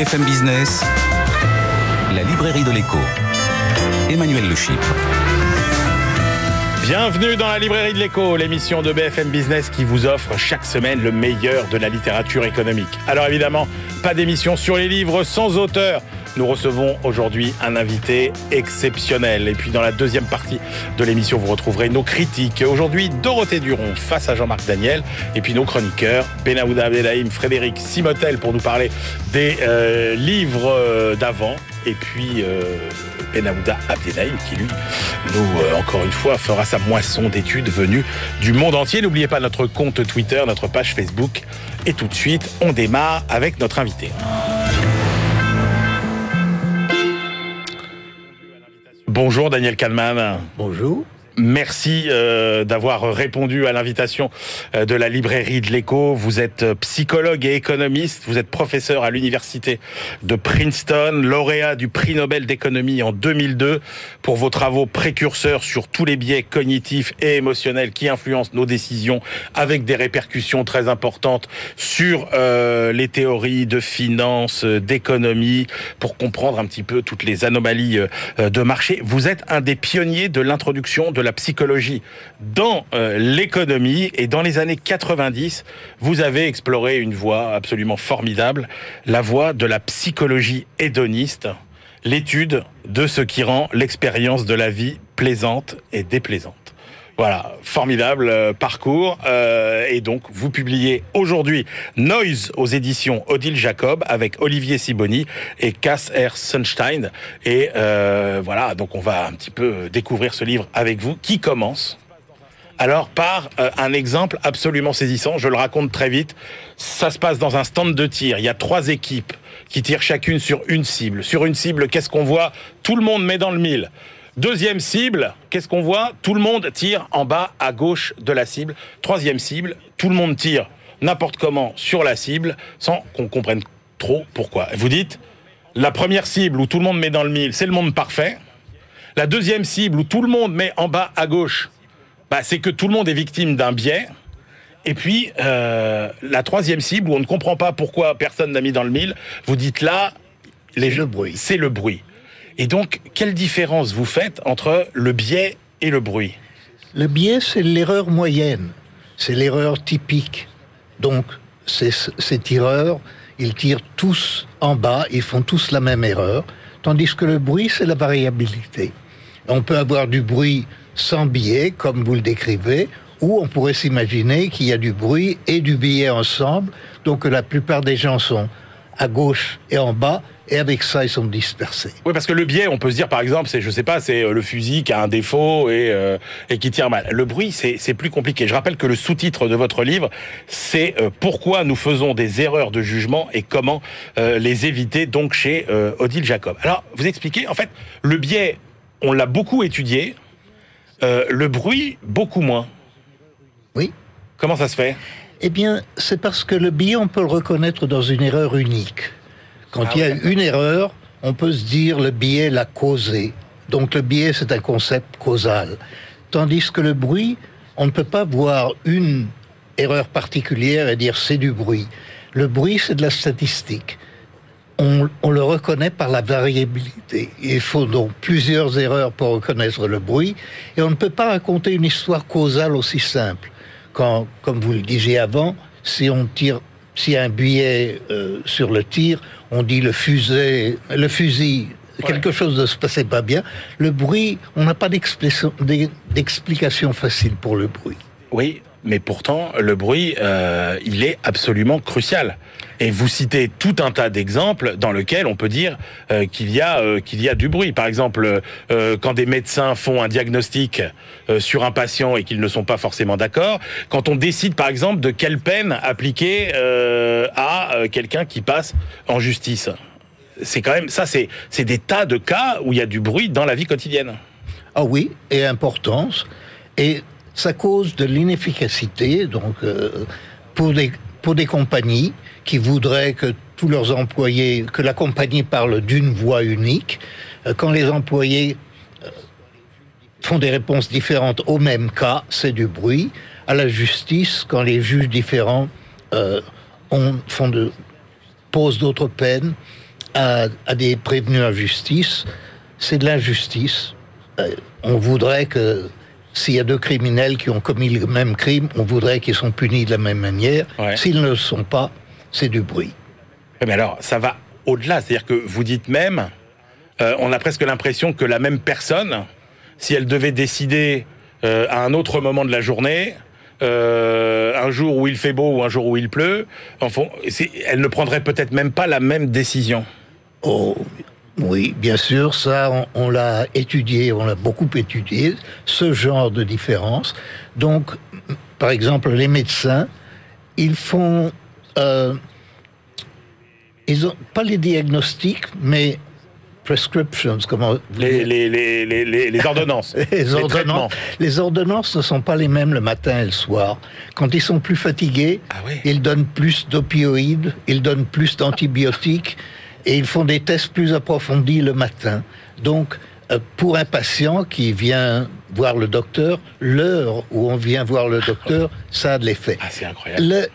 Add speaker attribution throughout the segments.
Speaker 1: BFM Business, la librairie de l'écho. Emmanuel Le
Speaker 2: Bienvenue dans la librairie de l'écho, l'émission de BFM Business qui vous offre chaque semaine le meilleur de la littérature économique. Alors évidemment, pas d'émission sur les livres sans auteur. Nous recevons aujourd'hui un invité exceptionnel. Et puis dans la deuxième partie de l'émission, vous retrouverez nos critiques. Aujourd'hui, Dorothée Duron face à Jean-Marc Daniel. Et puis nos chroniqueurs, Benaouda Abdelhaim, Frédéric Simotel pour nous parler des euh, livres euh, d'avant. Et puis euh, Benaouda Abdelhaim qui lui, nous, euh, encore une fois, fera sa moisson d'études venues du monde entier. N'oubliez pas notre compte Twitter, notre page Facebook. Et tout de suite, on démarre avec notre invité. Bonjour Daniel Kahneman.
Speaker 3: Bonjour.
Speaker 2: Merci euh, d'avoir répondu à l'invitation euh, de la librairie de l'écho. Vous êtes euh, psychologue et économiste, vous êtes professeur à l'université de Princeton, lauréat du prix Nobel d'économie en 2002 pour vos travaux précurseurs sur tous les biais cognitifs et émotionnels qui influencent nos décisions avec des répercussions très importantes sur les théories de finance, d'économie, pour comprendre un petit peu toutes les anomalies de marché. Vous êtes un des pionniers de l'introduction de la psychologie dans euh, l'économie. Et dans les années 90, vous avez exploré une voie absolument formidable, la voie de la psychologie hédoniste, l'étude de ce qui rend l'expérience de la vie plaisante et déplaisante. Voilà, formidable euh, parcours. Euh, et donc, vous publiez aujourd'hui Noise aux éditions Odile Jacob avec Olivier Siboni et Cass R. Sunstein. Et euh, voilà, donc on va un petit peu découvrir ce livre avec vous qui commence. Alors par un exemple absolument saisissant, je le raconte très vite. Ça se passe dans un stand de tir. Il y a trois équipes qui tirent chacune sur une cible. Sur une cible, qu'est-ce qu'on voit? Tout le monde met dans le mille. Deuxième cible, qu'est-ce qu'on voit? Tout le monde tire en bas à gauche de la cible. Troisième cible, tout le monde tire n'importe comment sur la cible sans qu'on comprenne trop pourquoi. Vous dites, la première cible où tout le monde met dans le mille, c'est le monde parfait. La deuxième cible où tout le monde met en bas à gauche, bah, c'est que tout le monde est victime d'un biais. Et puis, euh, la troisième cible où on ne comprend pas pourquoi personne n'a mis dans le mille, vous dites là,
Speaker 3: les... le bruit.
Speaker 2: C'est le bruit. Et donc, quelle différence vous faites entre le biais et le bruit?
Speaker 3: Le biais, c'est l'erreur moyenne, c'est l'erreur typique. Donc, ces tireurs, ils tirent tous en bas, ils font tous la même erreur, tandis que le bruit, c'est la variabilité. On peut avoir du bruit sans biais, comme vous le décrivez, ou on pourrait s'imaginer qu'il y a du bruit et du biais ensemble, donc que la plupart des gens sont à gauche et en bas, et avec ça, ils sont dispersés.
Speaker 2: Oui, parce que le biais, on peut se dire, par exemple, c'est, je sais pas, c'est euh, le fusil qui a un défaut et, euh, et qui tire mal. Le bruit, c'est plus compliqué. Je rappelle que le sous-titre de votre livre, c'est euh, Pourquoi nous faisons des erreurs de jugement et comment les éviter, donc chez Odile Jacob. Alors, vous expliquez, en fait, le biais, on l'a beaucoup étudié, le bruit, beaucoup moins.
Speaker 3: Oui.
Speaker 2: Comment ça se fait?
Speaker 3: Eh bien, c'est parce que le biais, on peut le reconnaître dans une erreur unique. Quand ah il y a une erreur, on peut se dire le biais l'a causé. Donc le biais, c'est un concept causal. Tandis que le bruit, on ne peut pas voir une erreur particulière et dire c'est du bruit. Le bruit, c'est de la statistique. On, on, le reconnaît par la variabilité. Il faut donc plusieurs erreurs pour reconnaître le bruit, et on ne peut pas raconter une histoire causale aussi simple. Quand, comme vous le disiez avant, si on tire s'il y a un billet euh, sur le tir, on dit le fusil, le fusil quelque chose ne se passait pas bien. Le bruit, on n'a pas d'explication facile pour le bruit.
Speaker 2: Oui, mais pourtant, le bruit, euh, il est absolument crucial. Et vous citez tout un tas d'exemples dans lesquels on peut dire euh, qu'il y a euh, qu'il y a du bruit. Par exemple, euh, quand des médecins font un diagnostic sur un patient et qu'ils ne sont pas forcément d'accord, quand on décide par exemple de quelle peine appliquer à quelqu'un qui passe en justice. C'est quand même ça, c'est c'est des tas de cas où il y a du bruit dans la vie quotidienne.
Speaker 3: Ah oui, et importance. Et ça cause de l'inefficacité, donc pour des pour des compagnies qui voudraient que tous leurs employés, que la compagnie parle d'une voix unique, euh, quand les employés euh, font des réponses différentes au même cas, c'est du bruit. À la justice, quand les juges différents euh, posent d'autres peines, à, à des prévenus injustice, c'est de l'injustice. On voudrait que s'il y a deux criminels qui ont commis le même crime, on voudrait qu'ils soient punis de la même manière.
Speaker 2: Ouais.
Speaker 3: S'ils ne le sont pas, c'est du bruit.
Speaker 2: Mais alors, ça va au-delà. C'est-à-dire que vous dites même, euh, on a presque l'impression que la même personne, si elle devait décider euh, à un autre moment de la journée, euh, un jour où il fait beau ou un jour où il pleut, en fond, c'est- elle ne prendrait peut-être même pas la même décision.
Speaker 3: Oh, oui, bien sûr, ça, on, on l'a étudié, on l'a beaucoup étudié, ce genre de différence. Donc, par exemple, les médecins, ils font, euh, ils ont pas les diagnostics, mais prescriptions, comment vous
Speaker 2: Les, les, ordonnances.
Speaker 3: les ordonnances, les ordonnances ne sont pas les mêmes le matin et le soir. Quand ils sont plus fatigués,
Speaker 2: Ah oui.
Speaker 3: ils donnent plus d'opioïdes, ils donnent plus d'antibiotiques et ils font des tests plus approfondis le matin. Donc, euh, pour un patient qui vient voir le docteur, l'heure où on vient voir le docteur, ça a de l'effet.
Speaker 2: Ah, c'est incroyable.
Speaker 3: Le,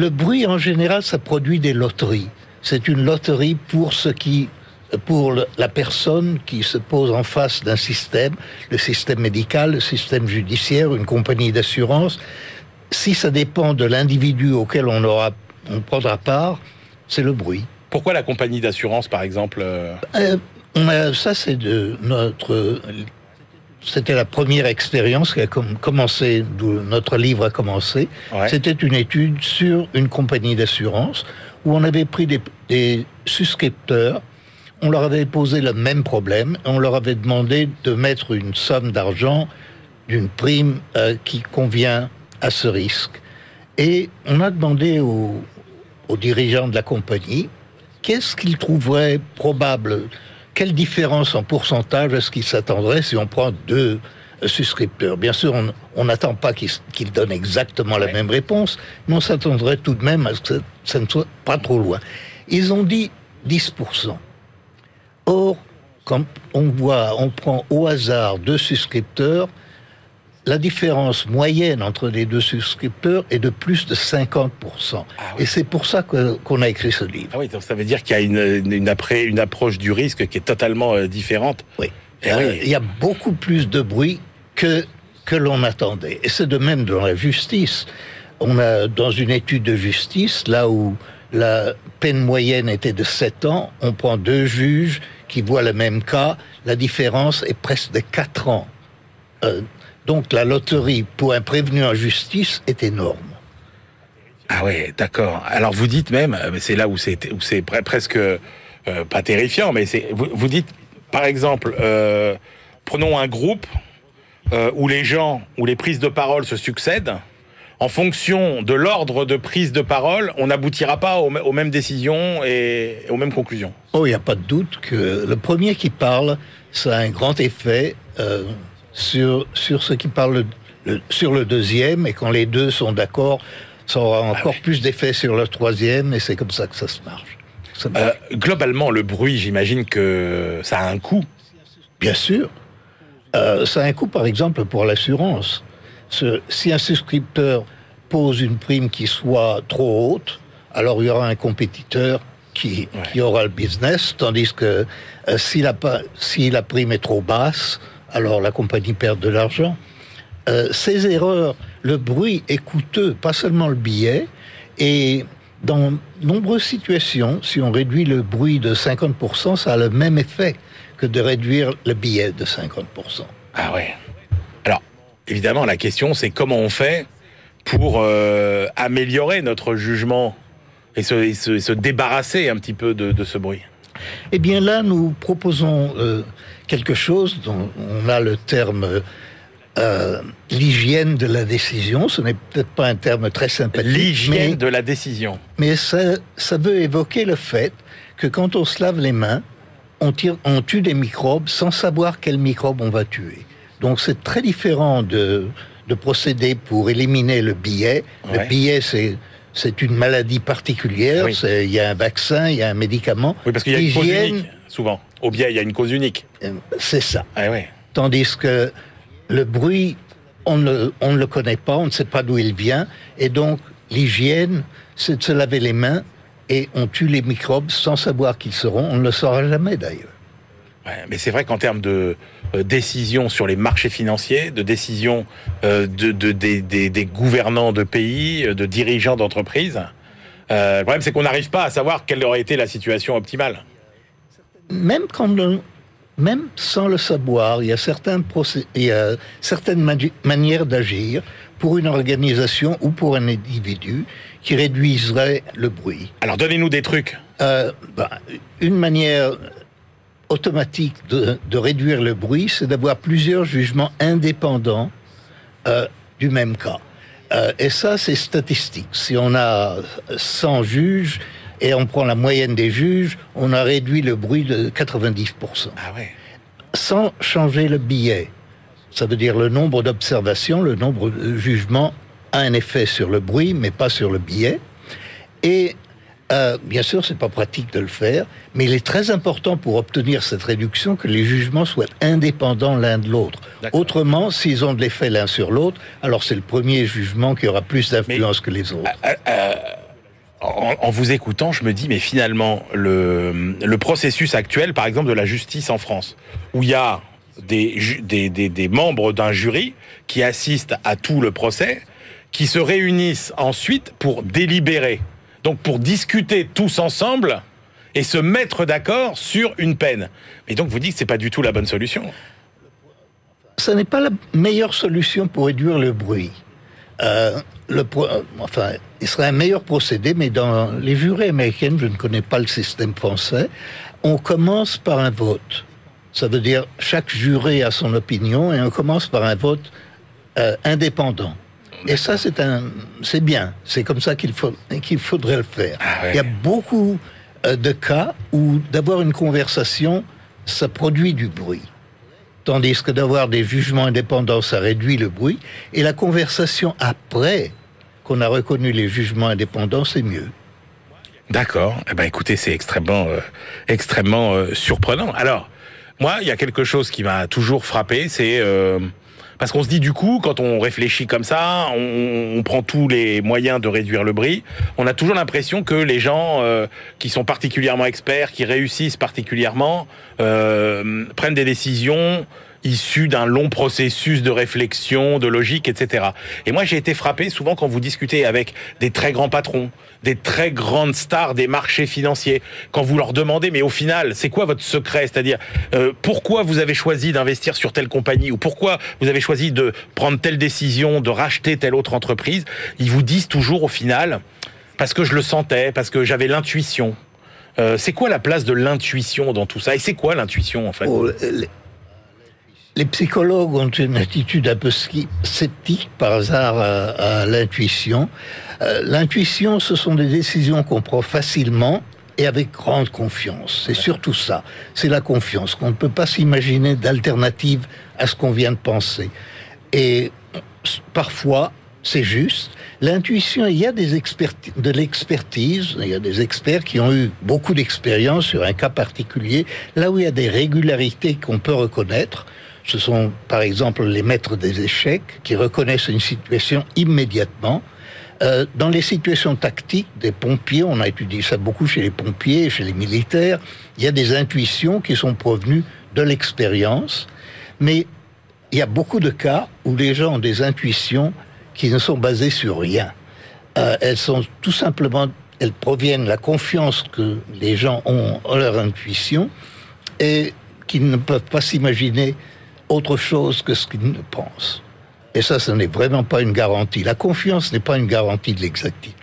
Speaker 3: le bruit, en général, ça produit des loteries. C'est une loterie pour ce qui, pour le- la personne qui se pose en face d'un système, le système médical, le système judiciaire, une compagnie d'assurance. Si ça dépend de l'individu auquel on aura, on prendra part, c'est le bruit.
Speaker 2: Pourquoi la compagnie d'assurance, par exemple euh,
Speaker 3: Euh, ça, c'est de notre. C'était la première expérience qui a com- commencé, d'où notre livre a commencé.
Speaker 2: Ouais.
Speaker 3: C'était une étude sur une compagnie d'assurance où on avait pris des, des souscripteurs, on leur avait posé le même problème, et on leur avait demandé de mettre une somme d'argent d'une prime euh, qui convient à ce risque. Et on a demandé aux, aux dirigeants de la compagnie qu'est-ce qu'ils trouveraient probable, quelle différence en pourcentage est-ce qu'ils s'attendraient si on prend deux souscripteurs. Bien sûr, on- n'attend pas qu'ils donnent exactement la
Speaker 2: Ouais.
Speaker 3: même réponse, mais on s'attendrait tout de même à ce que ça, ne soit pas trop loin. Ils ont dit 10%. Or, quand on voit, on prend au hasard deux souscripteurs, la différence moyenne entre les deux souscripteurs est de plus de 50%.
Speaker 2: Ah oui.
Speaker 3: Et c'est pour ça qu'on a écrit ce livre.
Speaker 2: Ah oui, donc ça veut dire qu'il y a une, après- une approche du risque qui est totalement euh, différente.
Speaker 3: Oui.
Speaker 2: Eh
Speaker 3: Euh,
Speaker 2: oui.
Speaker 3: Il y a beaucoup plus de bruit que, que l'on attendait. Et c'est de même dans la justice. On a, dans une étude de justice, là où la peine moyenne était de 7 ans, on prend deux juges qui voient le même cas, la différence est presque de 4 ans. Euh, donc la loterie pour un prévenu en justice est énorme.
Speaker 2: Ah ouais, d'accord. Alors vous dites même, euh, mais c'est là où c'est où c'est pre- presque euh, pas terrifiant, mais c'est vous, vous dites par exemple, euh, prenons un groupe euh, où les gens, où les prises de parole se succèdent. En fonction de l'ordre de prise de parole, on n'aboutira pas aux, mêmes décisions et aux mêmes conclusions.
Speaker 3: Oh, il n'y a pas de doute que le premier qui parle, ça a un grand effet sur, sur ce qui parle le- sur le deuxième, et quand les deux sont d'accord, ça aura encore
Speaker 2: oui.
Speaker 3: plus d'effet sur le troisième, et c'est comme ça que ça se marche. Ça marche.
Speaker 2: Euh, globalement, le bruit, j'imagine que ça a un coût.
Speaker 3: Bien sûr. Euh, ça a un coût, par exemple, pour l'assurance. Ce- si un souscripteur pose une prime qui soit trop haute, alors il y aura un compétiteur qui,
Speaker 2: Ouais.
Speaker 3: qui aura le business, tandis que euh, si, la, si la prime est trop basse, alors la compagnie perd de l'argent. Euh, ces erreurs, le bruit est coûteux, pas seulement le billet, et dans nombreuses situations, si on réduit le bruit de 50%, ça a le même effet que de réduire le billet de 50%.
Speaker 2: Ah ouais. Alors, évidemment, la question, c'est comment on fait pour euh, améliorer notre jugement et se, débarrasser un petit peu de ce bruit?
Speaker 3: Eh bien là, nous proposons euh, quelque chose dont on a le terme euh, l'hygiène de la décision. Ce n'est peut-être pas un terme très sympathique,
Speaker 2: L'hygiène de la décision.
Speaker 3: mais ça, ça veut évoquer le fait que quand on se lave les mains, on, tire, on tue des microbes sans savoir quels microbes on va tuer. Donc c'est très différent de, de procéder pour éliminer le billet.
Speaker 2: Ouais.
Speaker 3: Le billet, c'est... C'est une maladie particulière,
Speaker 2: Oui.
Speaker 3: il y a un vaccin, il y a un médicament.
Speaker 2: Oui, parce qu'il y a une cause unique, souvent. Au biais, il y a une cause unique.
Speaker 3: euh, C'est ça.
Speaker 2: Ah.
Speaker 3: Tandis que le bruit, on ne, on ne le connaît pas, on ne sait pas d'où il vient. Et donc, l'hygiène, c'est de se laver les mains et on tue les microbes sans savoir qui ils seront. On ne le saura jamais d'ailleurs.
Speaker 2: Ouais, mais c'est vrai qu'en termes de décisions sur les marchés financiers, de décisions euh, de, de- des- des- des gouvernants de pays, euh, de dirigeants d'entreprises, euh, le problème c'est qu'on n'arrive pas à savoir quelle aurait été la situation optimale.
Speaker 3: même quand le- même sans le savoir, il y a, certains procé- il y a certaines mani- manières d'agir pour une organisation ou pour un individu qui réduiseraient le bruit.
Speaker 2: Alors donnez-nous des trucs.
Speaker 3: Euh, bah, une manière automatique de, de réduire le bruit, c'est d'avoir plusieurs jugements indépendants euh, du même cas. Euh, et ça, c'est statistique. Si on a 100 juges et on prend la moyenne des juges, on a réduit le bruit de 90%.
Speaker 2: Ah ouais.
Speaker 3: Sans changer le billet. Ça veut dire le nombre d'observations, le nombre de jugements a un effet sur le bruit, mais pas sur le billet. Et euh, bien sûr, c'est pas pratique de le faire, mais il est très important pour obtenir cette réduction que les jugements soient indépendants l'un de l'autre. Autrement, s'ils ont de l'effet l'un sur l'autre, alors c'est le premier jugement qui aura plus d'influence que les autres.
Speaker 2: En, en vous écoutant, je me dis, mais finalement, le, le processus actuel, par exemple, de la justice en France, où il y a des, ju- des, des, des membres d'un jury qui assistent à tout le procès, qui se réunissent ensuite pour délibérer, donc pour discuter tous ensemble et se mettre d'accord sur une peine. Et donc vous dites que c'est pas du tout la bonne solution.
Speaker 3: ce n'est pas la meilleure solution pour réduire le bruit. Euh, euh, enfin, il serait un meilleur procédé, mais dans les jurés américaines, je ne connais pas le système français, on commence par un vote. Ça veut dire chaque juré a son opinion et on commence par un vote euh, indépendant. Et ça, c'est un, c'est bien. C'est comme ça qu'il faut, qu'il faudrait le faire.
Speaker 2: Ah ouais.
Speaker 3: Il y a beaucoup euh, de cas où d'avoir une conversation, ça produit du bruit. Tandis que d'avoir des jugements indépendants, ça réduit le bruit. Et la conversation après qu'on a reconnu les jugements indépendants, c'est mieux.
Speaker 2: D'accord. Eh ben, écoutez, c'est extrêmement, euh, extrêmement euh, surprenant. Alors, moi, il y a quelque chose qui m'a toujours frappé, c'est euh, parce qu'on se dit du coup, quand on réfléchit comme ça, on, prend tous les moyens de réduire le bruit. On a toujours l'impression que les gens euh, qui sont particulièrement experts, qui réussissent particulièrement, euh, prennent des décisions issues d'un long processus de réflexion, de logique, etc. Et moi, j'ai été frappé souvent quand vous discutez avec des très grands patrons, des très grandes stars des marchés financiers, quand vous leur demandez, mais au final, c'est quoi votre secret? C'est-à-dire, euh, pourquoi vous avez choisi d'investir sur telle compagnie? Ou pourquoi vous avez choisi de prendre telle décision, de racheter telle autre entreprise? Ils vous disent toujours au final, parce que je le sentais, parce que j'avais l'intuition. Euh, c'est quoi la place de l'intuition dans tout ça? Et c'est quoi l'intuition en fait?
Speaker 3: Oh, les, psychologues ont une attitude un peu sceptique par hasard à, l'intuition. Euh, l'intuition, ce sont des décisions qu'on prend facilement et avec grande confiance. C'est surtout ça. C'est la confiance, qu'on ne peut pas s'imaginer d'alternative à ce qu'on vient de penser. Et parfois, c'est juste. L'intuition, il y a de l'expertise, il y a des experts qui ont eu beaucoup d'expérience sur un cas particulier, là où il y a des régularités qu'on peut reconnaître. Ce sont par exemple les maîtres des échecs qui reconnaissent une situation immédiatement. Euh, dans les situations tactiques des pompiers, on a étudié ça beaucoup chez les pompiers, chez les militaires, il y a des intuitions qui sont provenues de l'expérience, mais il y a beaucoup de cas où les gens ont des intuitions qui ne sont basées sur rien. Euh, elles sont tout simplement, elles proviennent de la confiance que les gens ont en leur intuition et qu'ils ne peuvent pas s'imaginer autre chose que ce qu'ils ne pensent. Et ça, ce n'est vraiment pas une garantie. La confiance n'est pas une garantie de l'exactitude.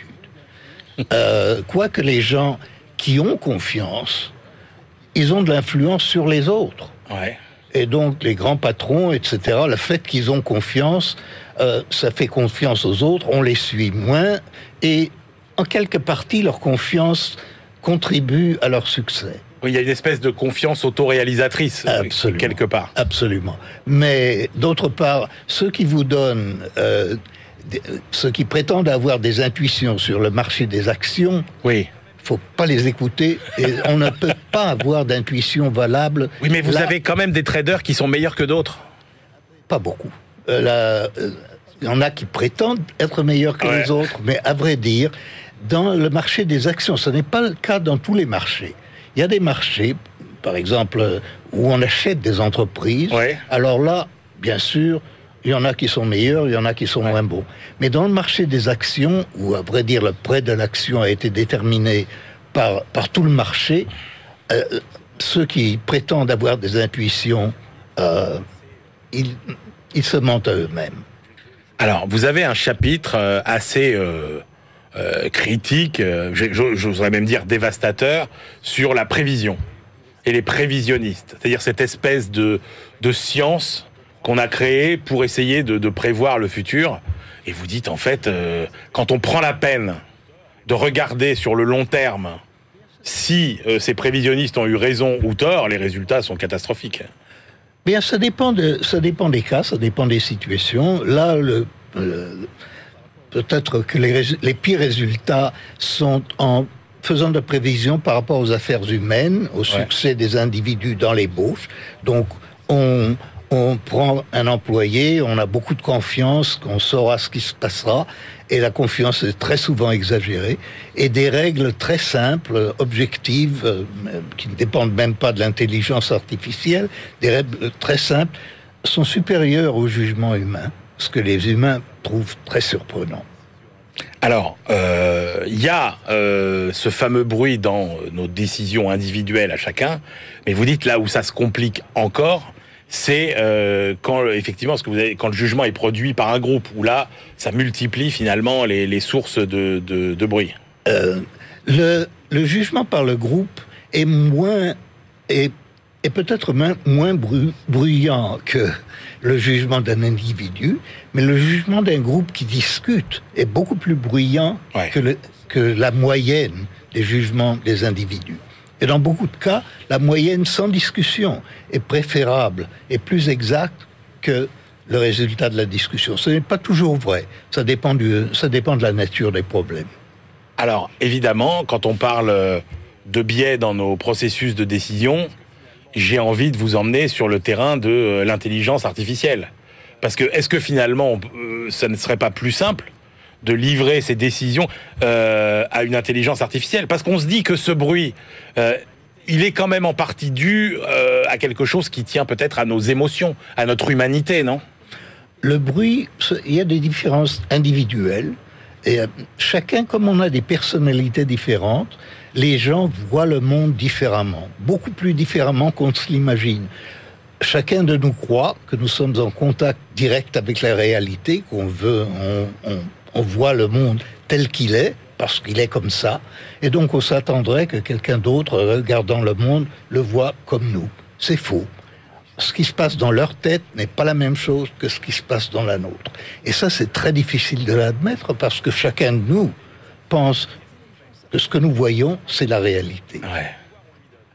Speaker 3: Euh, Quoique les gens qui ont confiance, ils ont de l'influence sur les autres.
Speaker 2: Ouais.
Speaker 3: Et donc les grands patrons, etc., le fait qu'ils ont confiance, euh, ça fait confiance aux autres, on les suit moins, et en quelque partie, leur confiance contribue à leur succès.
Speaker 2: Oui, il y a une espèce de confiance autoréalisatrice euh,
Speaker 3: Absolument.
Speaker 2: quelque part.
Speaker 3: Absolument. Mais d'autre part, ceux qui vous donnent, euh, ceux qui prétendent avoir des intuitions sur le marché des actions,
Speaker 2: Oui.
Speaker 3: faut pas les écouter. Et on ne peut pas avoir d'intuition valable.
Speaker 2: Oui, mais vous
Speaker 3: Là,
Speaker 2: avez quand même des traders qui sont meilleurs que d'autres.
Speaker 3: Pas beaucoup. Euh, la- euh, Il y en a qui prétendent être meilleurs que
Speaker 2: Ouais.
Speaker 3: les autres, mais à vrai dire, dans le marché des actions. Ce n'est pas le cas dans tous les marchés. Il y a des marchés, par exemple, où on achète des entreprises. Alors là, bien sûr, il y en a qui sont meilleurs, il y en a qui sont moins bons. Mais dans le marché des actions, où à vrai dire le prêt de l'action a été déterminé par, par tout le marché, euh, ceux qui prétendent avoir des intuitions, euh, ils, ils se mentent à eux-mêmes.
Speaker 2: Alors, vous avez un chapitre euh, assez euh, euh, critique, euh, j'oserais même dire dévastateur, sur la prévision et les prévisionnistes. C'est-à-dire cette espèce de, de science qu'on a créée pour essayer de, prévoir le futur. Et vous dites, en fait, euh, quand on prend la peine de regarder sur le long terme si euh, ces prévisionnistes ont eu raison ou tort, les résultats sont catastrophiques.
Speaker 3: Bien, ça dépend, de, ça dépend des cas, ça dépend des situations. Là, le- peut-être que les, les pires résultats sont en faisant de prévisions par rapport aux affaires humaines, au succès des individus dans l'ébauche. Donc, on, on prend un employé, on a beaucoup de confiance qu'on saura ce qui se passera, et la confiance est très souvent exagérée, et des règles très simples, objectives, euh, qui ne dépendent même pas de l'intelligence artificielle, des règles très simples, sont supérieures au jugement humain, ce que les humains trouvent très surprenant.
Speaker 2: Alors, euh, il y a euh, ce fameux bruit dans nos décisions individuelles à chacun, mais vous dites là où ça se complique encore, c'est euh, quand effectivement, ce que vous avez, quand le jugement est produit par un groupe, où là, ça multiplie finalement les, les sources de, de, de bruit.
Speaker 3: Euh, le, le jugement par le groupe est moins est, est peut-être moins, moins bru- bruyant que le jugement d'un individu, mais le jugement d'un groupe qui discute est beaucoup plus bruyant
Speaker 2: Ouais.
Speaker 3: que, le- que la moyenne des jugements des individus. Et dans beaucoup de cas, la moyenne sans discussion est préférable et plus exacte que le résultat de la discussion. Ce n'est pas toujours vrai. Ça dépend, du, ça dépend de la nature des problèmes.
Speaker 2: Alors, évidemment, quand on parle de biais dans nos processus de décision, j'ai envie de vous emmener sur le terrain de euh, l'intelligence artificielle. Parce que, est-ce que finalement, euh, ça ne serait pas plus simple de livrer ces décisions euh, à une intelligence artificielle? Parce qu'on se dit que ce bruit, il est quand même en partie dû à quelque chose qui tient peut-être à nos émotions, à notre humanité, non?
Speaker 3: Le bruit, il y a des différences individuelles. Et chacun, comme on a des personnalités différentes, les gens voient le monde différemment, beaucoup plus différemment qu'on se l'imagine. Chacun de nous croit que nous sommes en contact direct avec la réalité, qu'on voit le monde tel qu'il est, parce qu'il est comme ça, et donc on s'attendrait que quelqu'un d'autre, regardant le monde, le voit comme nous. C'est faux ce qui se passe dans leur tête n'est pas la même chose que ce qui se passe dans la nôtre. Et ça, c'est très difficile de l'admettre parce que chacun de nous pense que ce que nous voyons, c'est la réalité.
Speaker 2: Ouais.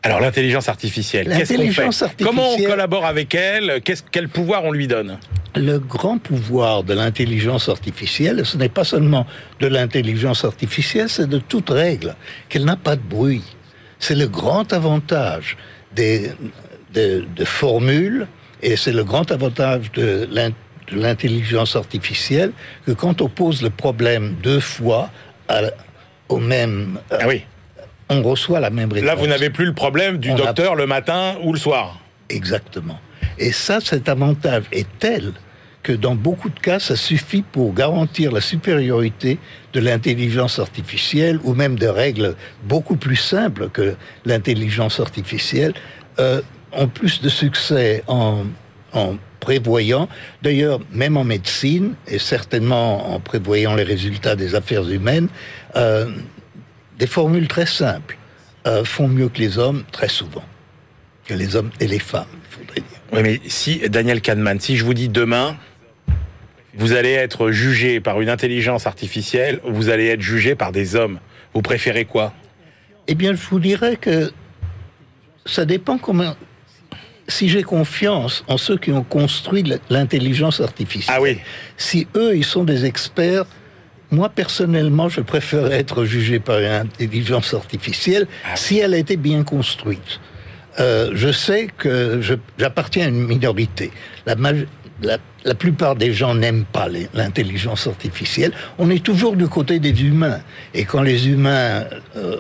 Speaker 2: Alors l'intelligence artificielle, qu'est-ce qu'on fait? Comment on collabore avec elle? Quel pouvoir on lui donne?
Speaker 3: Le grand pouvoir de l'intelligence artificielle, ce n'est pas seulement de l'intelligence artificielle, c'est de toute règle, qu'elle n'a pas de bruit. C'est le grand avantage des, de, de formules, et c'est le grand avantage de l'intelligence artificielle, que quand on pose le problème deux fois à- au même...
Speaker 2: Ah oui.
Speaker 3: On reçoit la même réponse.
Speaker 2: Là, vous n'avez plus le problème du
Speaker 3: On a-
Speaker 2: docteur le matin ou le soir.
Speaker 3: Exactement. Et ça, cet avantage est tel que dans beaucoup de cas, ça suffit pour garantir la supériorité de l'intelligence artificielle ou même de règles beaucoup plus simples que l'intelligence artificielle euh, ont plus de succès en, en prévoyant, d'ailleurs même en médecine et certainement en prévoyant les résultats des affaires humaines, euh, des formules très simples euh, font mieux que les hommes très souvent que les hommes et les femmes, il faudrait dire.
Speaker 2: Oui, mais si, Daniel Kahneman, si je vous dis demain, vous allez être jugé par une intelligence artificielle ou vous allez être jugé par des hommes, vous préférez quoi?
Speaker 3: Eh bien, je vous dirais que ça dépend comment. Si j'ai confiance en ceux qui ont construit l'intelligence artificielle,
Speaker 2: Ah oui.
Speaker 3: si eux, ils sont des experts, moi, personnellement, je préférerais être jugé par une intelligence artificielle
Speaker 2: Ah oui.
Speaker 3: si elle était bien construite. Euh, je sais que j'appartiens à une minorité. La maj- la, la plupart des gens n'aiment pas l'intelligence artificielle. On est toujours du côté des humains. Et quand les humains, euh,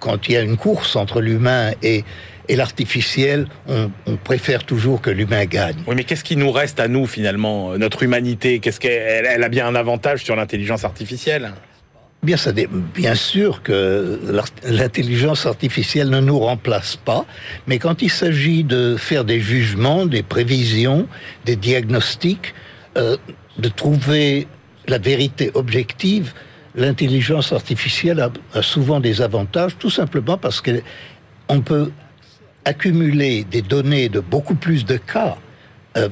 Speaker 3: quand il y a une course entre l'humain et, et l'artificiel, on, on préfère toujours que l'humain gagne.
Speaker 2: Oui, mais qu'est-ce qui nous reste à nous finalement, euh, notre humanité? Qu'est-ce qu'elle elle a bien un avantage sur l'intelligence artificielle?
Speaker 3: Bien, ça bien sûr que l'intelligence artificielle ne nous remplace pas, mais quand il s'agit de faire des jugements, des prévisions, des diagnostics, euh, de trouver la vérité objective, l'intelligence artificielle a, a souvent des avantages, tout simplement parce qu'on peut accumuler des données de beaucoup plus de cas. Euh,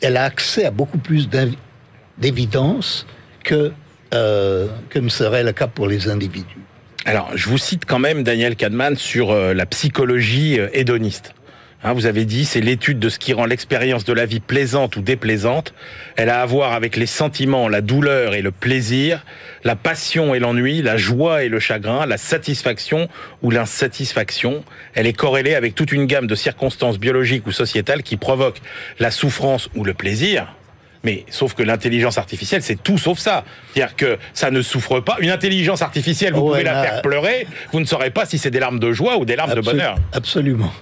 Speaker 3: elle a accès à beaucoup plus d'évidence que euh, serait le cas pour les individus.
Speaker 2: Alors, je vous cite quand même Daniel Kahneman sur euh, la psychologie euh, hédoniste. Hein, vous avez dit, c'est l'étude de ce qui rend l'expérience de la vie plaisante ou déplaisante. Elle a à voir avec les sentiments, la douleur et le plaisir, la passion et l'ennui, la joie et le chagrin, la satisfaction ou l'insatisfaction. Elle est corrélée avec toute une gamme de circonstances biologiques ou sociétales qui provoquent la souffrance ou le plaisir. Mais sauf que l'intelligence artificielle, c'est tout sauf ça. C'est-à-dire que ça ne souffre pas. Une intelligence artificielle, vous
Speaker 3: Ouais,
Speaker 2: pouvez la faire pleurer, vous ne saurez pas si c'est des larmes de joie ou des larmes de bonheur.
Speaker 3: Absolument.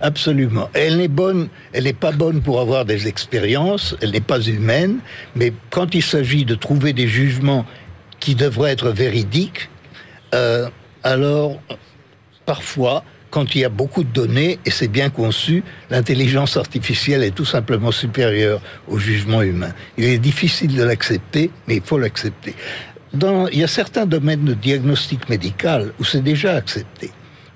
Speaker 3: Absolument. Elle n'est bonne, elle n'est pas bonne pour avoir des expériences, elle n'est pas humaine, mais quand il s'agit de trouver des jugements qui devraient être véridiques, euh, alors parfois, quand il y a beaucoup de données et c'est bien conçu, l'intelligence artificielle est tout simplement supérieure au jugement humain. Il est difficile de l'accepter, mais il faut l'accepter. Il y a certains domaines de diagnostic médical où c'est déjà accepté,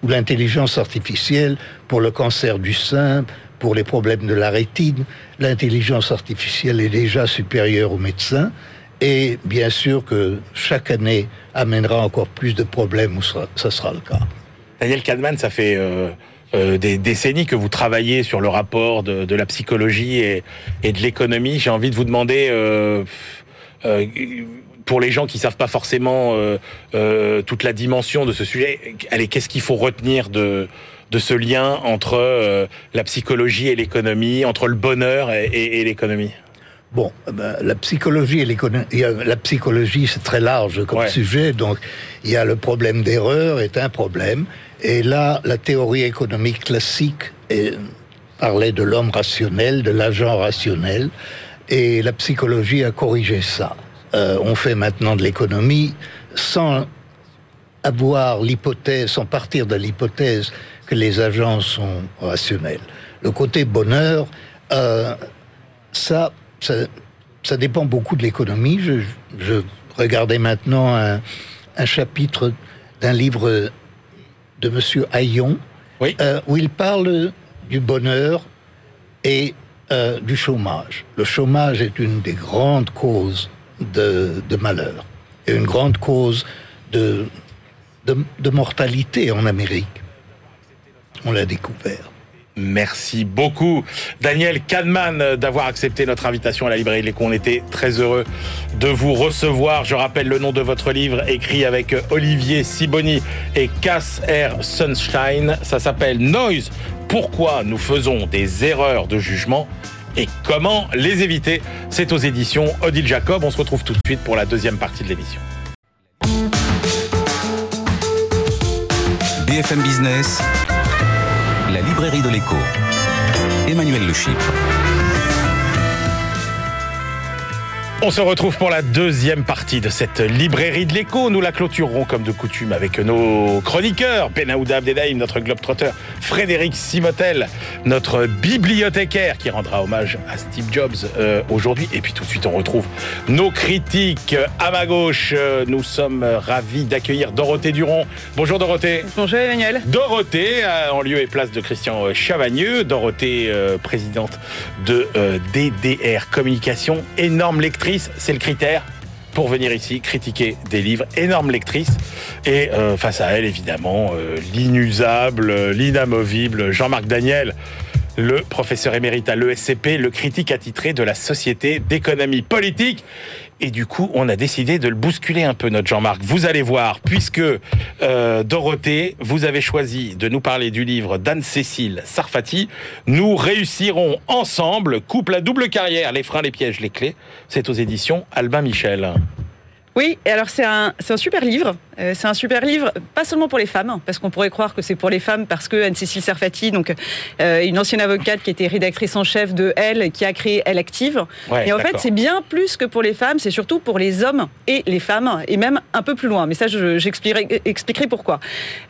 Speaker 3: où l'intelligence artificielle, pour le cancer du sein, pour les problèmes de la rétine, l'intelligence artificielle est déjà supérieure aux médecins. Et bien sûr que chaque année amènera encore plus de problèmes où sera- ça sera le cas.
Speaker 2: Daniel Kahneman, ça fait euh, euh, des décennies que vous travaillez sur le rapport de, la psychologie et, de l'économie. J'ai envie de vous demander, euh, pour les gens qui savent pas forcément euh, euh, toute la dimension de ce sujet, allez, qu'est-ce qu'il faut retenir de de ce lien entre euh, la psychologie et l'économie, entre le bonheur et, et- et l'économie?
Speaker 3: Bon, eh ben, la psychologie et l'économie, la psychologie c'est très large comme
Speaker 2: Ouais.
Speaker 3: sujet, donc il y a le problème d'erreur est un problème, et là la théorie économique classique est- parlait de l'homme rationnel, de l'agent rationnel, et la psychologie a corrigé ça. Euh, on fait maintenant de l'économie sans avoir l'hypothèse, sans partir de l'hypothèse que les agents sont rationnels. Le côté bonheur, euh, ça, ça, ça dépend beaucoup de l'économie. Je, je regardais maintenant un, un chapitre d'un livre de Monsieur Hayon,
Speaker 2: Oui.
Speaker 3: euh, où il parle du bonheur et euh, du chômage. Le chômage est une des grandes causes de, malheur et une grande cause de, de, mortalité en Amérique. On l'a découvert.
Speaker 2: Merci beaucoup, Daniel Kahneman, d'avoir accepté notre invitation à la librairie de l'Écho. On était très heureux de vous recevoir. Je rappelle le nom de votre livre, écrit avec Olivier Siboni et Cass R. Sunshine. Ça s'appelle Noise. Pourquoi nous faisons des erreurs de jugement? Et comment les éviter C'est aux éditions Odile Jacob. On se retrouve tout de suite pour la deuxième partie de l'émission.
Speaker 1: BFM Business, la librairie de l'écho. Emmanuel Le Chypre.
Speaker 2: On se retrouve pour la deuxième partie de cette librairie de l'écho. Nous la clôturerons comme de coutume avec nos chroniqueurs, Benaouda Abdelhaim, notre globetrotter, Frédéric Simotel, notre bibliothécaire qui rendra hommage à Steve Jobs euh, aujourd'hui. Et puis tout de suite, on retrouve nos critiques. À ma gauche, euh, nous sommes ravis d'accueillir Dorothée Duron. Bonjour Dorothée.
Speaker 4: Bonjour Emmanuel.
Speaker 2: Dorothée, euh, en lieu et place de Christian euh, Chavagneux. Dorothée, euh, présidente de euh, DDR Communication, énorme lectrice, c'est le critère pour venir ici critiquer des livres, énorme lectrice. Et euh, face à elle, évidemment, euh, l'inusable, euh, l'inamovible Jean-Marc Daniel, le professeur émérite à l'ESCP, le critique attitré de la Société d'économie politique. Et du coup, on a décidé de le bousculer un peu, notre Jean-Marc. Vous allez voir, puisque euh, Dorothée, vous avez choisi de nous parler du livre d'Anne-Cécile Sarfati, nous réussirons ensemble, couple à double carrière, les freins, les pièges, les clés. C'est aux éditions Albin Michel.
Speaker 4: Oui, alors c'est un, un super livre. Euh, c'est un super livre, pas seulement pour les femmes, parce qu'on pourrait croire que c'est pour les femmes, parce que Anne-Cécile Serfati, donc euh, une ancienne avocate qui était rédactrice en chef de Elle, qui a créé Elle Active.
Speaker 2: Ouais,
Speaker 4: et en fait, c'est bien plus que pour les femmes, c'est surtout pour les hommes et les femmes, et même un peu plus loin. Mais ça, je- j'expliquerai expliquerai pourquoi.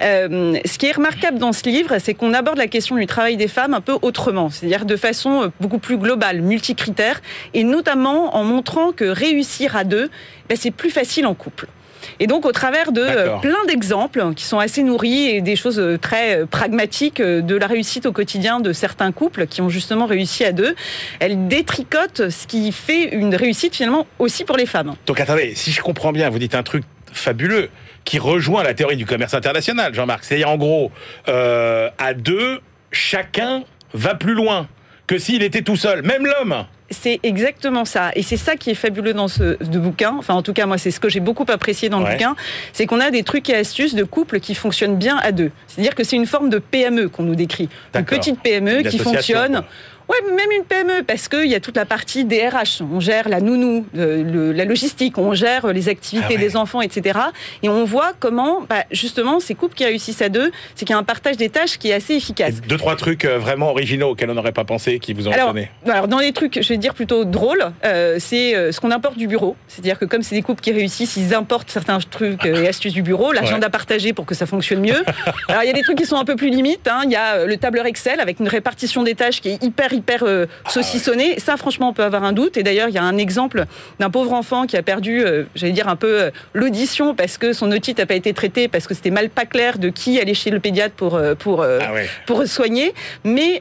Speaker 4: Euh, ce qui est remarquable dans ce livre, c'est qu'on aborde la question du travail des femmes un peu autrement, c'est-à-dire de façon euh, beaucoup plus globale, multicritère, et notamment en montrant que réussir à deux, ben, c'est plus facile en couple. Et donc, au travers de euh, plein d'exemples qui sont assez nourris et des choses euh, très euh, pragmatiques de la réussite au quotidien de certains couples qui ont justement réussi à deux, elle détricote ce qui fait une réussite finalement aussi pour les femmes.
Speaker 2: Donc attendez, si je comprends bien, vous dites un truc fabuleux qui rejoint la théorie du commerce international, Jean-Marc. C'est-à-dire en gros, euh, à deux, chacun va plus loin que s'il était tout seul, même l'homme.
Speaker 4: C'est exactement ça. Et c'est ça qui est fabuleux dans ce de bouquin. Enfin, en tout cas, moi, c'est ce que j'ai beaucoup apprécié dans le
Speaker 2: Ouais.
Speaker 4: bouquin. C'est qu'on a des trucs et astuces de couples qui fonctionnent bien à deux. C'est-à-dire que c'est une forme de PME qu'on nous décrit. Une petite PME
Speaker 2: Une
Speaker 4: qui fonctionne.
Speaker 2: quoi.
Speaker 4: Ouais, même une PME, parce qu'il y a toute la partie DRH. On gère la nounou, euh, le- la logistique, on gère les activités
Speaker 2: Ah ouais.
Speaker 4: des enfants, etc. Et on voit comment, bah, justement, ces couples qui réussissent à deux, c'est qu'il y a un partage des tâches qui est assez
Speaker 2: Et
Speaker 4: efficace.
Speaker 2: deux, trois trucs euh, vraiment originaux auxquels on n'aurait pas pensé, qui vous ont
Speaker 4: Alors, alors, dans les trucs, je vais dire plutôt drôles, euh, c'est ce qu'on importe du bureau. C'est-à-dire que comme c'est des couples qui réussissent, ils importent certains trucs et astuces du bureau, l'agenda partagé pour que ça fonctionne mieux. Alors il y a des trucs qui sont un peu plus limites. hein. Il y a le tableur Excel avec une répartition des tâches qui est hyper hyper euh, saucissonnée. Ça, franchement, on peut avoir un doute. Et d'ailleurs, il y a un exemple d'un pauvre enfant qui a perdu, euh, j'allais dire un peu euh, l'audition parce que son otite n'a pas été traitée parce que c'était mal pas clair de qui aller chez le pédiatre pour euh, pour
Speaker 2: Ah ouais.
Speaker 4: pour soigner. Mais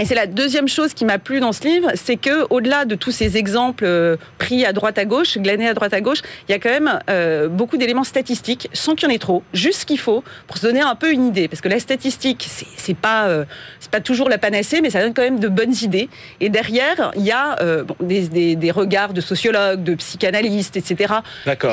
Speaker 4: et c'est la deuxième chose qui m'a plu dans ce livre, c'est que au-delà de tous ces exemples euh, pris à droite à gauche, glanés à droite à gauche, il y a quand même euh, beaucoup d'éléments statistiques, sans qu'il y en ait trop, juste ce qu'il faut pour se donner un peu une idée, parce que la statistique, c'est pas euh, c'est pas toujours la panacée, mais ça donne quand même de bonnes idées. Et derrière, il y a bon, des, des- des regards de sociologues, de psychanalystes, etc.,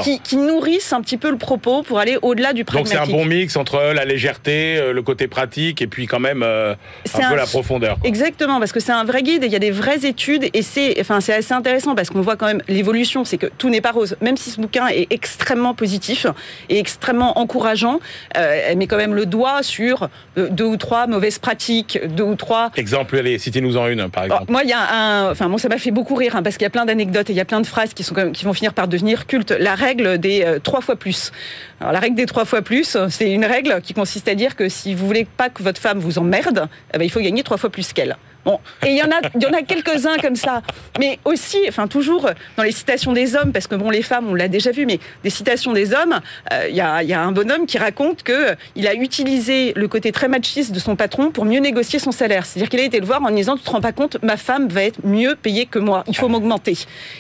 Speaker 4: qui, qui nourrissent un petit peu le propos pour aller au-delà du
Speaker 2: Donc
Speaker 4: pragmatique.
Speaker 2: c'est un bon mix entre la légèreté, le côté pratique, et puis quand même un peu
Speaker 4: un-
Speaker 2: la profondeur. quoi.
Speaker 4: Exactement, parce que c'est un vrai guide et il y a des vraies études et c'est enfin, assez intéressant parce qu'on voit quand même l'évolution, c'est que tout n'est pas rose. Même si ce bouquin est extrêmement positif et extrêmement encourageant, euh, elle met quand même le doigt sur euh, deux ou trois mauvaises pratiques, deux ou trois
Speaker 2: Exemple, allez, citez-nous en une, par
Speaker 4: Bon,
Speaker 2: exemple.
Speaker 4: moi, il y a un. Enfin, moi, ça m'a fait beaucoup rire hein, parce qu'il y a plein d'anecdotes et il y a plein de phrases qui sont quand même- qui vont finir par devenir cultes. La règle des euh, trois fois plus. Alors, la règle des trois fois plus, c'est une règle qui consiste à dire que si vous voulez pas que votre femme vous emmerde, eh ben, il faut gagner trois fois plus qu'elle. Bon, et il y en a, il y en a quelques-uns comme ça, mais aussi, enfin toujours dans les citations des hommes, parce que bon, les femmes, on l'a déjà vu, mais des citations des hommes, euh, il y, a, y a un bonhomme qui raconte que euh, il a utilisé le côté très machiste de son patron pour mieux négocier son salaire. C'est-à-dire qu'il a été le voir en disant, tu te rends pas compte, ma femme va être mieux payée que moi, il faut m'augmenter,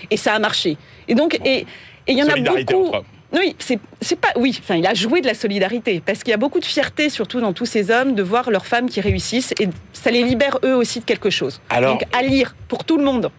Speaker 4: et ça a marché. Et donc, et il y en a beaucoup. Oui, c'est c'est pas. Oui, enfin, il a joué de la solidarité parce qu'il y a beaucoup de fierté, surtout dans tous ces hommes, de voir leurs femmes qui réussissent et ça les libère eux aussi de quelque chose.
Speaker 2: Alors-
Speaker 4: Donc à lire pour tout le monde.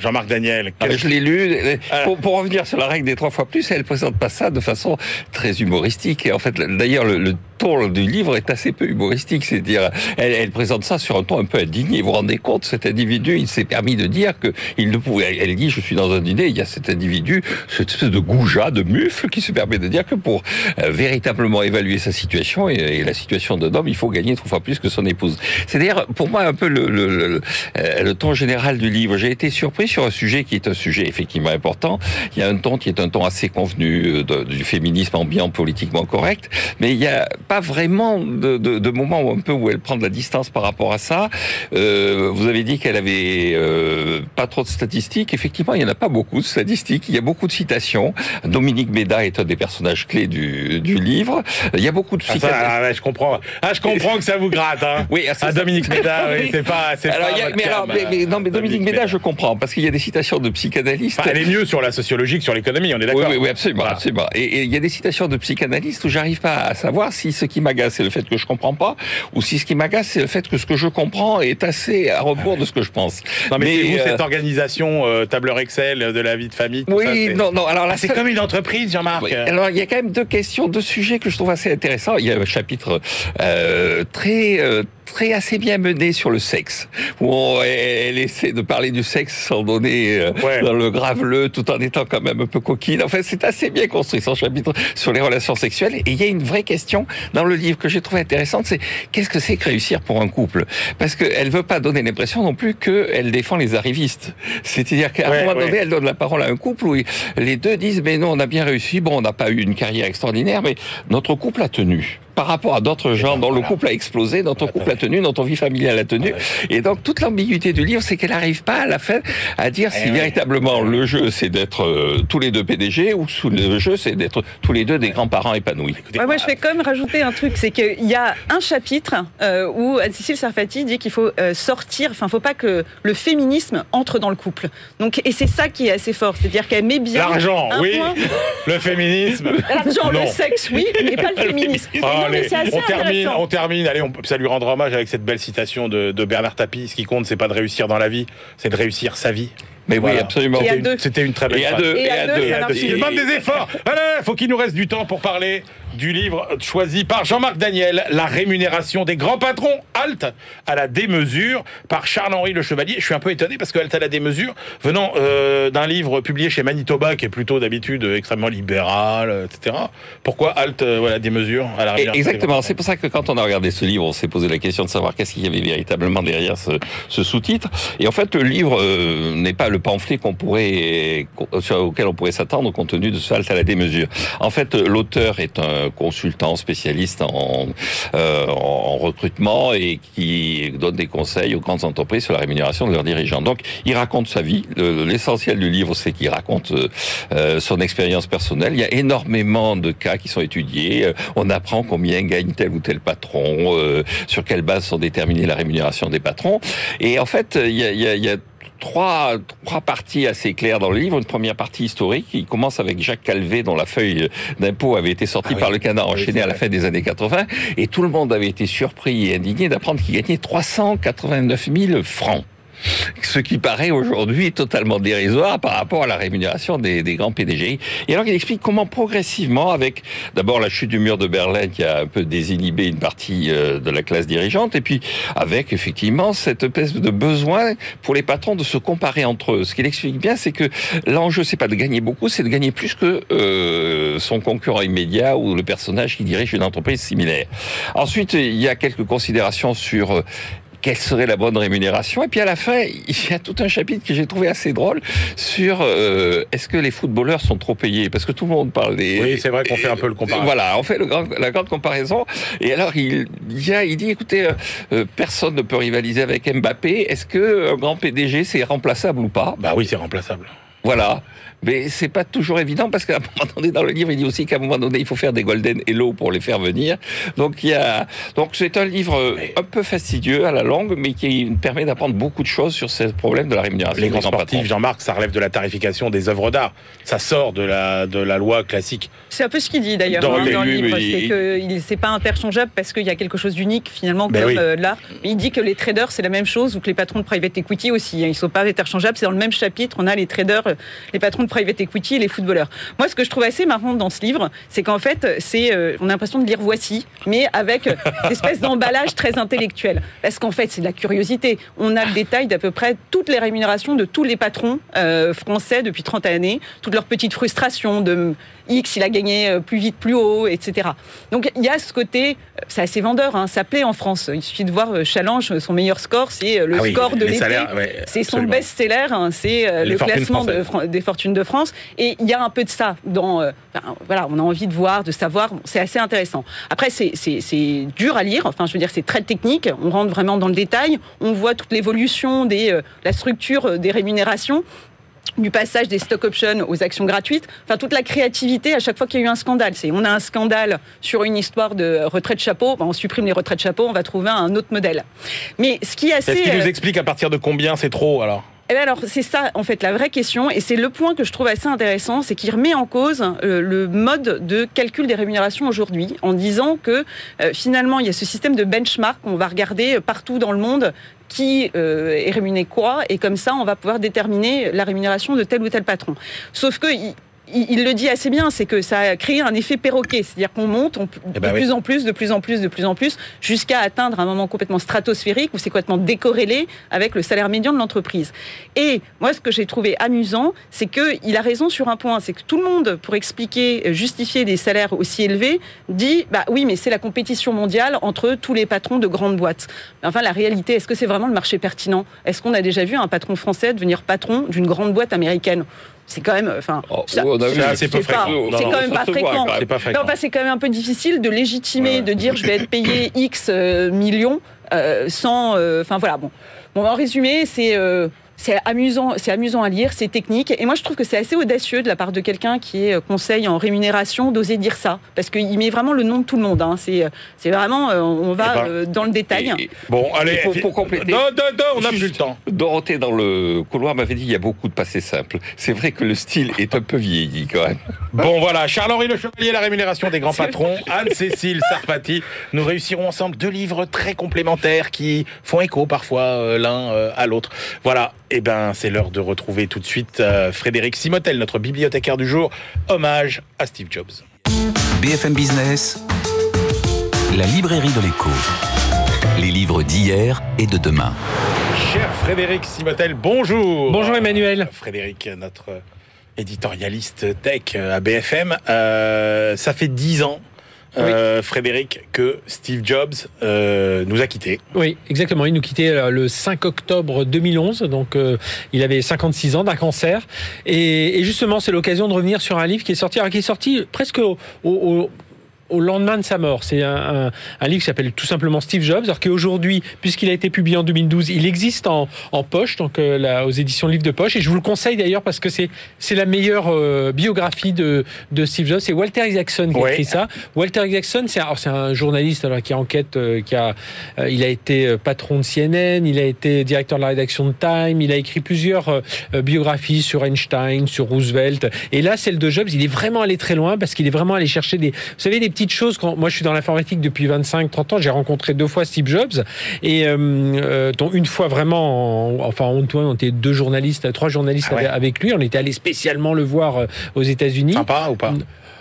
Speaker 2: Jean-Marc Daniel.
Speaker 5: Ah,
Speaker 2: quel-
Speaker 5: Je l'ai lu.
Speaker 2: Ah.
Speaker 5: Pour, pour revenir sur la règle des trois fois plus, elle présente pas ça de façon très humoristique. Et en fait, d'ailleurs, le, le ton du livre est assez peu humoristique. C'est-à-dire, elle, elle présente ça sur un ton un peu indigné. Vous vous rendez compte, cet individu, il s'est permis de dire que il ne pouvait. Elle dit, je suis dans un dîner, il y a cet individu, cette espèce de goujat, de mufle, qui se permet de dire que pour euh, véritablement évaluer sa situation et, et la situation d'un homme, il faut gagner trois fois plus que son épouse. C'est-à-dire, pour moi, un peu le, le, le, euh, le ton général du livre. J'ai été surpris sur un sujet qui est un sujet effectivement important. Il y a un ton qui est un ton assez convenu euh, du féminisme ambiant, politiquement correct, mais il n'y a pas vraiment de, de, de moment où un peu où elle prend de la distance par rapport à ça. Euh, vous avez dit qu'elle avait euh, pas trop de statistiques. Effectivement, il n'y en a pas beaucoup de statistiques. Il y a beaucoup de citations. Dominique Béda est un des personnages clés du, du livre. Il y a beaucoup de
Speaker 2: Ah,
Speaker 5: citations.
Speaker 2: ah ouais, je comprends. Ah, je comprends que ça vous gratte. Hein.
Speaker 5: Oui, ah,
Speaker 2: Ah,
Speaker 5: ça.
Speaker 2: Dominique Méda, oui, c'est pas,
Speaker 5: Alors,
Speaker 2: pas
Speaker 5: il y a-
Speaker 2: votre
Speaker 5: mais, alors,
Speaker 2: cam,
Speaker 5: mais- mais- non, mais Dominique je comprends, parce qu'il y a des citations de psychanalystes.
Speaker 2: Enfin, elle est mieux sur la sociologie que sur l'économie, on est
Speaker 5: Oui,
Speaker 2: d'accord
Speaker 5: oui, oui, absolument,
Speaker 2: Voilà.
Speaker 5: absolument. Et, et il y a des citations de psychanalystes où j'arrive pas à savoir si ce qui m'agace, c'est le fait que je comprends pas, ou si ce qui m'agace, c'est le fait que ce que je comprends est assez à rebours de ce que je pense.
Speaker 2: Non, mais,
Speaker 5: Mais,
Speaker 2: c'est vous,
Speaker 5: euh,
Speaker 2: cette organisation, euh, tableur Excel de la vie de famille. tout
Speaker 5: Oui, non, non. Alors là,
Speaker 2: Ah, c'est comme une entreprise, Jean-Marc.
Speaker 5: Oui. Alors, il y a quand même deux questions, deux sujets que je trouve assez intéressants. Il y a un chapitre euh, très très assez bien mené sur le sexe, où on- elle essaie de parler du sexe sans donner euh,
Speaker 2: Ouais.
Speaker 5: dans le graveleux, tout en étant quand même un peu coquine. En fait, c'est assez bien construit, son chapitre sur les relations sexuelles. Et il y a une vraie question dans le livre que j'ai trouvé intéressante, c'est qu'est-ce que c'est que réussir pour un couple? Parce qu'elle veut pas donner l'impression non plus qu'elle défend les arrivistes. C'est-à-dire qu'à
Speaker 2: Ouais,
Speaker 5: un moment
Speaker 2: ouais.
Speaker 5: donné, elle donne la parole à un couple où les deux disent mais non on a bien réussi bon on n'a pas eu une carrière extraordinaire mais notre couple a tenu par rapport à d'autres gens dont le couple a explosé notre couple a tenu notre vie familiale a tenu et donc toute l'ambiguïté du livre c'est qu'elle n'arrive pas à la fin à dire si
Speaker 2: Eh ouais.
Speaker 5: véritablement le jeu c'est d'être euh, tous les deux PDG ou sous le jeu c'est d'être tous les deux des grands-parents épanouis
Speaker 2: Écoutez,
Speaker 4: Ouais, moi, je vais quand même rajouter un truc, c'est qu'il y a un chapitre euh, où Anne-Cécile Sarfati dit qu'il faut euh, sortir, enfin, faut pas que le féminisme entre dans le couple. Donc, et c'est ça qui est assez fort, c'est-à-dire qu'elle met bien
Speaker 2: L'argent,
Speaker 4: un
Speaker 2: oui.
Speaker 4: point.
Speaker 2: Le féminisme.
Speaker 4: L'argent, le sexe, oui, mais pas le féminisme.
Speaker 2: Ah, allez, on termine, on termine. Allez, on, ça lui rendra hommage avec cette belle citation de, de Bernard Tapie. Ce qui compte, c'est pas de réussir dans la vie, c'est de réussir sa vie.
Speaker 5: mais oui absolument
Speaker 2: C'était une- très belle
Speaker 5: et à
Speaker 2: phrase.
Speaker 5: deux
Speaker 4: Et à deux,
Speaker 2: Et
Speaker 4: ça
Speaker 2: à
Speaker 4: marche.
Speaker 2: deux. Il demande des efforts. Allez, faut qu'il nous reste du temps pour parler du livre choisi par Jean-Marc Daniel, La rémunération des grands patrons, halte à la démesure, par Charles-Henri Le Chevalier. Je suis un peu étonné parce que halte à la démesure, venant euh, d'un livre publié chez Manitoba, qui est plutôt d'habitude extrêmement libéral, euh, etc. Pourquoi halte, euh, voilà, démesure à la
Speaker 5: Exactement. C'est pour ça que quand on a regardé ce livre, on s'est posé la question de savoir qu'est-ce qu'il y avait véritablement derrière ce, ce sous-titre. Et en fait, le livre euh, n'est pas le pamphlet qu'on pourrait, auquel on pourrait s'attendre compte tenu de ce halte à la démesure. En fait, l'auteur est un consultant spécialiste en, euh, en recrutement et qui donne des conseils aux grandes entreprises sur la rémunération de leurs dirigeants. Donc, il raconte sa vie. Le- L'essentiel du livre, c'est qu'il raconte euh, son expérience personnelle. Il y a énormément de cas qui sont étudiés. Euh, On apprend combien gagne tel ou tel patron, euh, sur quelle base sont déterminées la rémunération des patrons. Et en fait, il y a, y a- il y a Trois, trois parties assez claires dans le livre. Une première partie historique qui commence avec Jacques Calvé dont la feuille d'impôt avait été sortie
Speaker 2: Ah oui.
Speaker 5: par le canard
Speaker 2: Oui,
Speaker 5: enchaîné à la fin des années 80 et tout le monde avait été surpris et indigné d'apprendre qu'il gagnait 389 000 francs. Ce qui paraît aujourd'hui totalement dérisoire par rapport à la rémunération des, grands PDG. Et alors il explique comment progressivement, avec d'abord la chute du mur de Berlin qui a un peu désinhibé une partie euh, de la classe dirigeante, et puis avec effectivement cette espèce de besoin pour les patrons de se comparer entre eux. Ce qu'il explique bien, c'est que l'enjeu c'est pas de gagner beaucoup, c'est de gagner plus que euh, son concurrent immédiat ou le personnage qui dirige une entreprise similaire. Ensuite, il y a quelques considérations sur euh, quelle serait la bonne rémunération Et puis à la fin, il y a tout un chapitre que j'ai trouvé assez drôle sur euh, est-ce que les footballeurs sont trop payés? Parce que tout le monde parle des...
Speaker 2: Oui, c'est vrai qu'on fait un peu le comparatif.
Speaker 5: Voilà, on fait le grand- la grande comparaison. Et alors, il, a- il dit, écoutez, euh, euh, personne ne peut rivaliser avec Mbappé. Est-ce que un grand PDG, c'est remplaçable ou pas?
Speaker 2: Bah oui, c'est remplaçable.
Speaker 5: Voilà. Mais c'est pas toujours évident parce qu'à un moment donné dans le livre, il dit aussi qu'à un moment donné, il faut faire des golden hello pour les faire venir. Donc il y a, donc c'est un livre un peu fastidieux à la longue, mais qui permet d'apprendre beaucoup de choses sur ce problème de la rémunération.
Speaker 2: Les grands sportifs. Jean-Marc, ça relève de la tarification des œuvres d'art. Ça sort de la, de la loi classique.
Speaker 4: C'est un peu ce qu'il dit d'ailleurs
Speaker 2: Dans
Speaker 4: hein,
Speaker 2: le-
Speaker 4: dans le
Speaker 5: oui,
Speaker 4: livre, c'est que il- c'est pas interchangeable parce qu'il y a quelque chose d'unique finalement
Speaker 2: Ben
Speaker 4: comme
Speaker 2: oui.
Speaker 4: euh, Il dit que les traders c'est la même chose ou que les patrons de private equity aussi, hein, ils sont pas interchangeables. C'est dans le même chapitre, on a les traders, euh, les patrons de private equity et les footballeurs. Moi, ce que je trouve assez marrant dans ce livre, c'est qu'en fait, c'est euh, on a l'impression de lire Voici, mais avec euh, une espèce d'emballage très intellectuel. Parce qu'en fait, c'est de la curiosité. On a le détail d'à peu près toutes les rémunérations de tous les patrons euh, français depuis 30 années, toutes leurs petites frustrations de X, il a gagné euh, plus vite, plus haut, etc. Donc il y a ce côté, euh, c'est assez vendeur, hein, ça plaît en France. Il suffit de voir euh, Challenge, son meilleur score, c'est le
Speaker 2: Ah oui,
Speaker 4: score de l'été.
Speaker 2: ouais,
Speaker 4: c'est son best-seller, hein, c'est le classement de des fortunes de France. Et il y a un peu de ça dans. euh, enfin, voilà, on a envie de voir, de savoir. Bon, c'est assez intéressant. Après, c'est- dur à lire. Enfin, je veux dire, c'est très technique. On rentre vraiment dans le détail. On voit toute l'évolution des euh, la structure des rémunérations du passage des stock options aux actions gratuites, enfin toute la créativité à chaque fois qu'il y a eu un scandale. C'est on a un scandale sur une histoire de retraite chapeau, ben, on supprime les retraites chapeau, on va trouver un autre modèle. Mais ce qui est assez
Speaker 2: Est-ce qu'il nous
Speaker 4: euh,
Speaker 2: explique à partir de combien c'est trop alors?
Speaker 4: Eh bien alors, c'est ça, en fait, la vraie question, et c'est le point que je trouve assez intéressant, c'est qu'il remet en cause euh, le mode de calcul des rémunérations aujourd'hui, en disant que euh, finalement, il y a ce système de benchmark, on va regarder partout dans le monde qui euh, est rémunéré quoi, et comme ça, on va pouvoir déterminer la rémunération de tel ou tel patron. Sauf que il- le dit assez bien, c'est que ça a créé un effet perroquet, c'est-à-dire qu'on monte on-
Speaker 2: Eh
Speaker 4: de
Speaker 2: ben oui.
Speaker 4: plus en plus, de plus en plus, de plus en plus, jusqu'à atteindre un moment complètement stratosphérique où c'est complètement décorrélé avec le salaire médian de l'entreprise. Et moi, ce que j'ai trouvé amusant, c'est qu'il a raison sur un point, c'est que tout le monde, pour expliquer, euh, justifier des salaires aussi élevés, dit, bah oui, mais c'est la compétition mondiale entre tous les patrons de grandes boîtes. Mais Enfin, la réalité, est-ce que c'est vraiment le marché pertinent? Est-ce qu'on a déjà vu un patron français devenir patron d'une grande boîte américaine? C'est quand même, enfin,
Speaker 5: Oh,
Speaker 2: c'est
Speaker 4: pas-
Speaker 2: fréquent.
Speaker 4: C'est quand même pas fréquent. enfin, c'est quand même un peu difficile de légitimer,
Speaker 2: Ouais.
Speaker 4: de dire je vais être payé X euh, millions euh, sans. euh, Enfin voilà, bon. Bon, en résumé, c'est. euh, c'est amusant, c'est amusant à lire, c'est technique. Et moi, je trouve que c'est assez audacieux de la part de quelqu'un qui est euh, conseil en rémunération d'oser dire ça, parce qu'il met vraiment le nom de tout le monde. hein. C'est, euh, c'est vraiment, euh, on va
Speaker 2: Eh ben,
Speaker 4: dans le détail.
Speaker 5: Et-
Speaker 2: Bon, allez.
Speaker 5: pour- pour compléter-
Speaker 2: Non, non, non, on n'a plus le temps.
Speaker 5: Dorothée, dans le couloir, m'avait dit il y a beaucoup de passés simples. C'est vrai que le style est un peu vieilli quand même.
Speaker 2: Bon, voilà. Charles-Henri Le Chevalier, la rémunération des grands patrons. Anne-Cécile Sarpati. Nous réussirons ensemble deux livres très complémentaires qui font écho parfois euh, l'un euh, à l'autre. Voilà. Eh ben, c'est l'heure de retrouver tout de suite euh, Frédéric Simotel, notre bibliothécaire du jour. Hommage à Steve Jobs.
Speaker 1: BFM Business, la librairie de l'écho. Les livres d'hier et de demain.
Speaker 2: Cher Frédéric Simotel, bonjour.
Speaker 6: Bonjour Emmanuel.
Speaker 2: Frédéric, notre éditorialiste tech à BFM. Euh, ça fait dix ans, euh, Frédéric, que Steve Jobs euh, nous a quittés.
Speaker 6: Oui, exactement. Il nous quittait euh, le 5 octobre 2011, donc euh, il avait 56 ans d'un cancer. Et, et justement, c'est l'occasion de revenir sur un livre qui est sorti, alors qui est sorti presque au, au- au- lendemain de sa mort. C'est un, un- un livre qui s'appelle tout simplement Steve Jobs, alors qu'aujourd'hui, puisqu'il a été publié en 2012, il existe en, en poche, donc euh, là, aux éditions Livre de Poche. Et je vous le conseille d'ailleurs parce que c'est c'est la meilleure euh, biographie de, de Steve Jobs. C'est Walter Isaacson qui a écrit ça. Walter Isaacson, c'est alors, c'est un journaliste alors, qui enquête, euh, qui a, euh, il a été euh, patron de CNN, il a été directeur de la rédaction de Time, il a écrit plusieurs euh, biographies sur Einstein, sur Roosevelt. Et là, celle de Jobs, il est vraiment allé très loin parce qu'il est vraiment allé chercher des, vous savez, des petites choses. Quand moi, je suis dans l'informatique depuis 25-30 ans, j'ai rencontré deux fois Steve Jobs et euh, euh, dont une fois vraiment, en- enfin, Antoine, on était deux journalistes, trois journalistes
Speaker 2: Ah ouais.
Speaker 6: avec- avec lui. On était allé spécialement le voir euh, aux États-Unis.
Speaker 2: Sympa ou pas?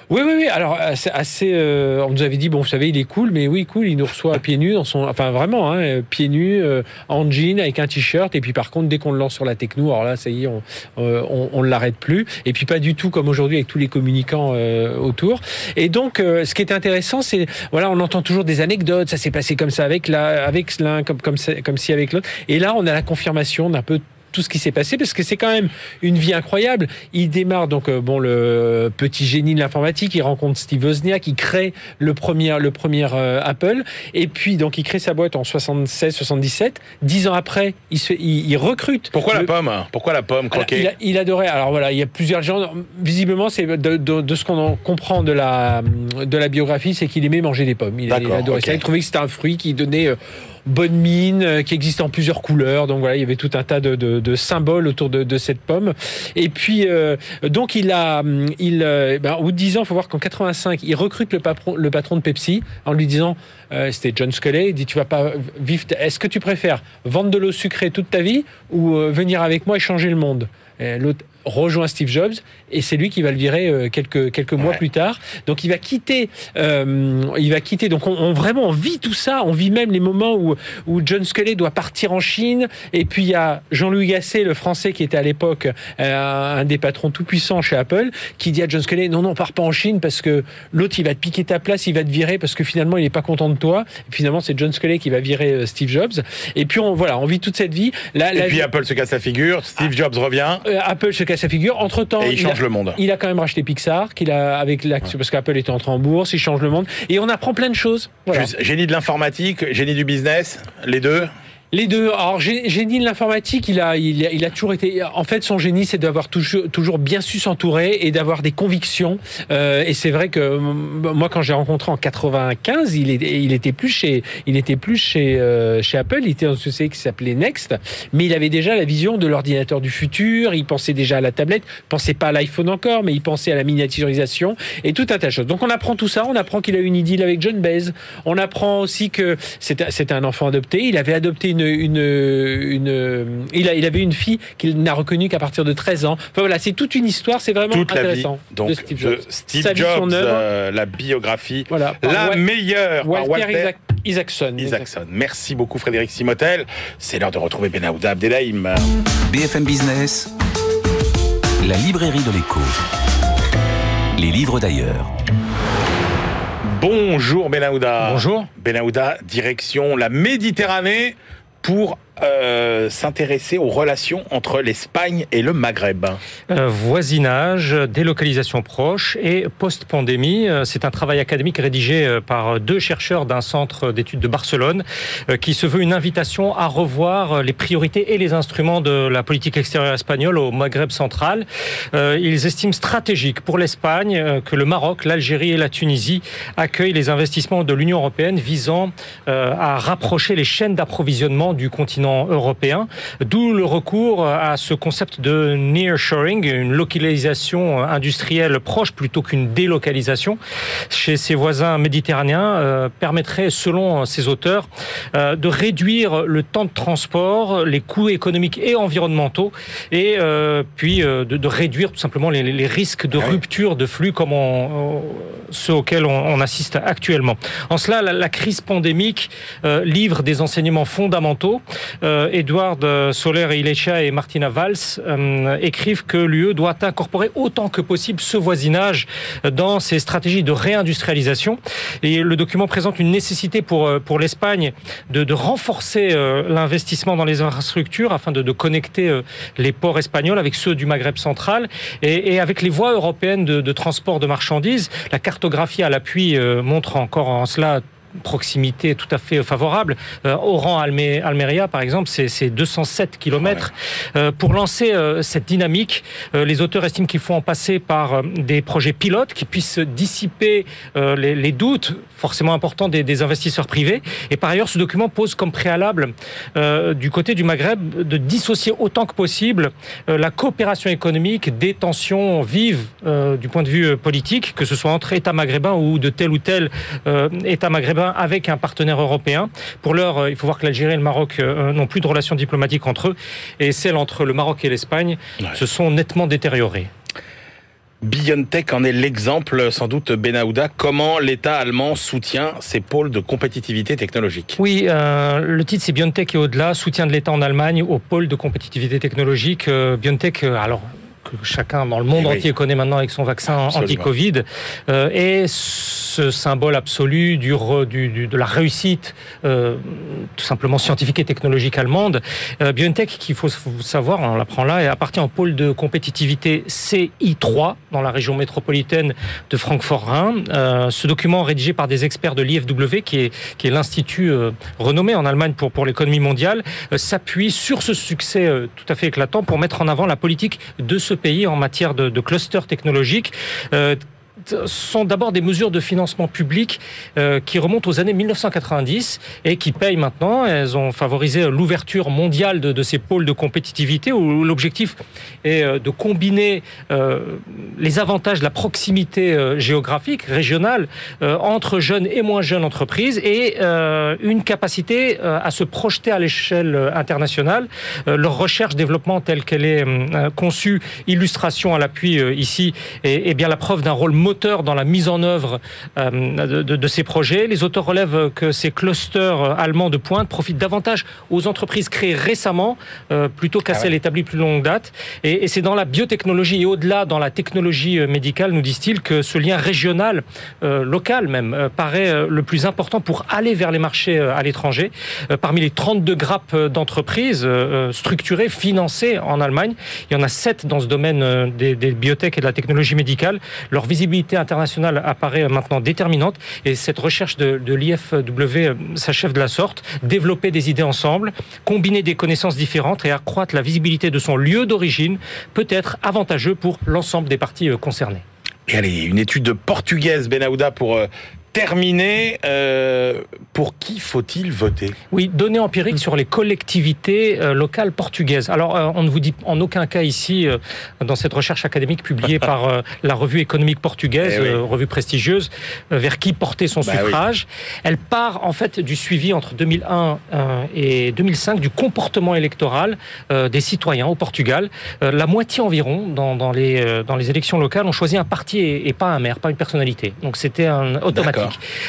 Speaker 6: Oui, oui, oui. Alors, assez. euh, on nous avait dit, bon, vous savez, il est cool, mais oui, cool. Il nous reçoit pieds nus dans son. Enfin, vraiment, hein, pieds nus, euh, en jean, avec un t-shirt. Et puis, par contre, dès qu'on le lance sur la techno, alors là, ça y est, on, euh, on, on l'arrête plus. Et puis, pas du tout comme aujourd'hui avec tous les communicants euh, autour. Et donc, euh, ce qui est intéressant, c'est voilà, on entend toujours des anecdotes. Ça s'est passé comme ça avec la, avec l'un, comme comme comme si avec l'autre. Et là, on a la confirmation d'un peu tout ce qui s'est passé parce que c'est quand même une vie incroyable. Il démarre donc euh, bon le petit génie de l'informatique, il rencontre Steve Wozniak, il crée le premier le premier euh, Apple et puis donc il crée sa boîte en 76 77, dix ans après, il se il, il recrute
Speaker 2: Pourquoi la pomme Pourquoi la pomme
Speaker 6: alors,
Speaker 2: croquée
Speaker 6: il, a- il adorait. Alors voilà, il y a plusieurs gens. Visiblement, c'est de, de- de ce qu'on en comprend de la de la biographie, c'est qu'il aimait manger des pommes. Il, il adorait
Speaker 2: ok.
Speaker 6: ça. Il trouvait que c'était un fruit qui donnait euh, bonne mine, euh, qui existait en plusieurs couleurs. Donc voilà, il y avait tout un tas de, de- symboles autour de, de cette pomme. Et puis euh, donc il a, hum, il, euh, ben, au bout de 10 ans, il faut voir qu'en 85, il recrute le patron, le patron de Pepsi en lui disant, euh, c'était John Sculley, il dit tu vas pas vivre. Est-ce que tu préfères vendre de l'eau sucrée toute ta vie ou venir avec moi et changer le monde? Rejoint Steve Jobs et c'est lui qui va le virer euh, quelques quelques mois
Speaker 2: Ouais.
Speaker 6: plus tard. Donc il va quitter, euh, il va quitter. Donc on, on- vraiment on vit tout ça. On vit même les moments où où John Sculley doit partir en Chine et puis il y a Jean-Louis Gasset, le Français qui était à l'époque euh, un des patrons tout puissants chez Apple, qui dit à John Sculley non non pars pas en Chine parce que l'autre il va te piquer ta place, il va te virer parce que finalement il est pas content de toi. Et finalement c'est John Sculley qui va virer euh, Steve Jobs. Et puis on voilà on vit toute cette vie. La,
Speaker 2: Et
Speaker 6: la
Speaker 2: puis Apple se casse la figure, Steve Jobs revient
Speaker 6: euh, Apple se casse la figure. Entre temps,
Speaker 2: et il change
Speaker 6: a,
Speaker 2: le monde.
Speaker 6: il a quand même racheté Pixar, qu'il a avec parce qu'Apple était entré en bourse, il change le monde et on apprend plein de choses. Voilà.
Speaker 2: Juste, génie de l'informatique, génie du business, les deux
Speaker 6: Les deux. Alors, génie de l'informatique, il a, il, a, il a toujours été. En fait, son génie, c'est d'avoir toujours, toujours bien su s'entourer et d'avoir des convictions. Euh, et c'est vrai que moi, quand j'ai rencontré en 95, il, était, il était plus chez, il était plus chez, euh, chez Apple. Il était dans une société qui s'appelait Next, mais il avait déjà la vision de l'ordinateur du futur. Il pensait déjà à la tablette. Il pensait pas à l'iPhone encore, mais il pensait à la miniaturisation et tout un tas de choses. Donc, on apprend tout ça. On apprend qu'il a une idylle avec John Baez. On apprend aussi que c'était un enfant adopté. Il avait adopté une, une, une il, a, il avait une fille qu'il n'a reconnue qu'à partir de 13 ans. Enfin voilà, c'est toute une histoire, c'est vraiment intéressant.
Speaker 2: Donc, de Steve Jobs, Steve Jobs euh, la biographie, voilà, la meilleure
Speaker 6: Walter, Isaacson.
Speaker 2: Isaacson. Merci beaucoup Frédéric Simotel. C'est l'heure de retrouver Benahouda Abdelhaim.
Speaker 1: BFM Business, la librairie de l'écho. Les livres d'ailleurs.
Speaker 2: Bonjour Benahouda.
Speaker 6: Bonjour.
Speaker 2: Benahouda, direction la Méditerranée pour euh, s'intéresser aux relations entre l'Espagne et le Maghreb.
Speaker 7: Euh, voisinage, délocalisation proche et post-pandémie. Euh, c'est un travail académique rédigé par deux chercheurs d'un centre d'études de Barcelone qui se veut une invitation à revoir les priorités et les instruments de la politique extérieure espagnole au Maghreb central. Ils estiment stratégique pour l'Espagne que le Maroc, l'Algérie et la Tunisie accueillent les investissements de l'Union européenne visant à rapprocher les chaînes d'approvisionnement du continent européen, d'où le recours à ce concept de nearshoring, une localisation industrielle proche plutôt qu'une délocalisation chez ses voisins méditerranéens euh, permettrait, selon ces auteurs, euh, de réduire le temps de transport, les coûts économiques et environnementaux, et euh, puis de, réduire tout simplement les, risques de ah rupture de flux comme ceux auxquels on, assiste actuellement. En cela, la crise pandémique livre des enseignements fondamentaux Edouard Soler et Ilecha et Martina Valls euh, écrivent que l'UE doit incorporer autant que possible ce voisinage dans ses stratégies de réindustrialisation. Et le document présente une nécessité pour, euh, pour l'Espagne de, renforcer l'investissement dans les infrastructures afin de, connecter les ports espagnols avec ceux du Maghreb central et, et avec les voies européennes de, de, transport de marchandises. La cartographie à l'appui montre encore en cela proximité tout à fait favorable. Euh, Oran Almeria, par exemple, c'est 207 km. Euh, pour lancer euh, cette dynamique, les auteurs estiment qu'il faut en passer par des projets pilotes qui puissent dissiper les, les, doutes forcément importants des, des, investisseurs privés. Et par ailleurs, ce document pose comme préalable du côté du Maghreb de dissocier autant que possible la coopération économique des tensions vives du point de vue politique, que ce soit entre États maghrébins ou de tel ou tel État maghrébin avec un partenaire européen. Pour l'heure, euh, il faut voir que l'Algérie et le Maroc euh, n'ont plus de relations diplomatiques entre eux et celles entre le Maroc et l'Espagne se sont nettement détériorées.
Speaker 2: BioNTech en est l'exemple, sans doute, Benahouda. Comment l'État allemand soutient ses pôles de compétitivité technologique?
Speaker 7: Oui, euh, le titre c'est BioNTech et au-delà, soutien de l'État en Allemagne aux pôles de compétitivité technologique. BioNTech, alors que chacun dans le monde eh entier connaît maintenant avec son vaccin anti-Covid, euh, est ce symbole absolu du, du, de la réussite euh, tout simplement scientifique et technologique allemande. Euh, BioNTech, qu'il faut savoir, on l'apprend là, appartient au pôle de compétitivité CI3 dans la région métropolitaine de Francfort-Rhin. Euh, ce document rédigé par des experts de l'IFW, qui est, qui est l'institut euh, renommé en Allemagne pour, pour l'économie mondiale, s'appuie sur ce succès tout à fait éclatant pour mettre en avant la politique de ce pays en matière de, de cluster technologique sont d'abord des mesures de financement public euh, qui remontent aux années 1990 et qui payent maintenant. Elles ont favorisé l'ouverture mondiale de, ces pôles de compétitivité où l'objectif est euh, de combiner euh, les avantages de la proximité géographique, régionale, entre jeunes et moins jeunes entreprises et une capacité à se projeter à l'échelle internationale. leur recherche-développement telle qu'elle est conçue, illustration à l'appui ici, est bien la preuve d'un rôle moteur dans la mise en œuvre euh, de, de, ces projets. Les auteurs relèvent que ces clusters allemands de pointe profitent davantage aux entreprises créées récemment euh, plutôt qu'à ah celles établies plus longue date. Et, et c'est dans la biotechnologie et au-delà dans la technologie euh, médicale, nous disent-ils, que ce lien régional, euh, local même, euh, paraît euh, le plus important pour aller vers les marchés euh, à l'étranger. Euh, parmi les 32 grappes d'entreprises euh, structurées, financées en Allemagne, il y en a 7 dans ce domaine des, des biotech et de la technologie médicale. Leur visibilité internationale apparaît maintenant déterminante et cette recherche de, de l'IFW s'achève de la sorte. Développer des idées ensemble, combiner des connaissances différentes et accroître la visibilité de son lieu d'origine peut être avantageux pour l'ensemble des parties euh, concernées.
Speaker 2: Et allez, une étude portugaise, Benahouda, pour euh, terminer. Euh, pour qui faut-il voter?
Speaker 7: Oui, données empiriques sur les collectivités euh, locales portugaises. Alors, euh, on ne vous dit en aucun cas ici, euh, dans cette recherche académique publiée par la revue économique portugaise,
Speaker 2: Eh oui.
Speaker 7: euh, revue prestigieuse, vers qui porter son
Speaker 2: Bah oui.
Speaker 7: suffrage. Elle part en fait du suivi entre 2001 euh, et 2005 du comportement électoral euh, des citoyens au Portugal. Euh, la moitié environ, dans, dans les, euh, dans les élections locales, ont choisi un parti et, et pas un maire, pas une personnalité. Donc c'était un automatique.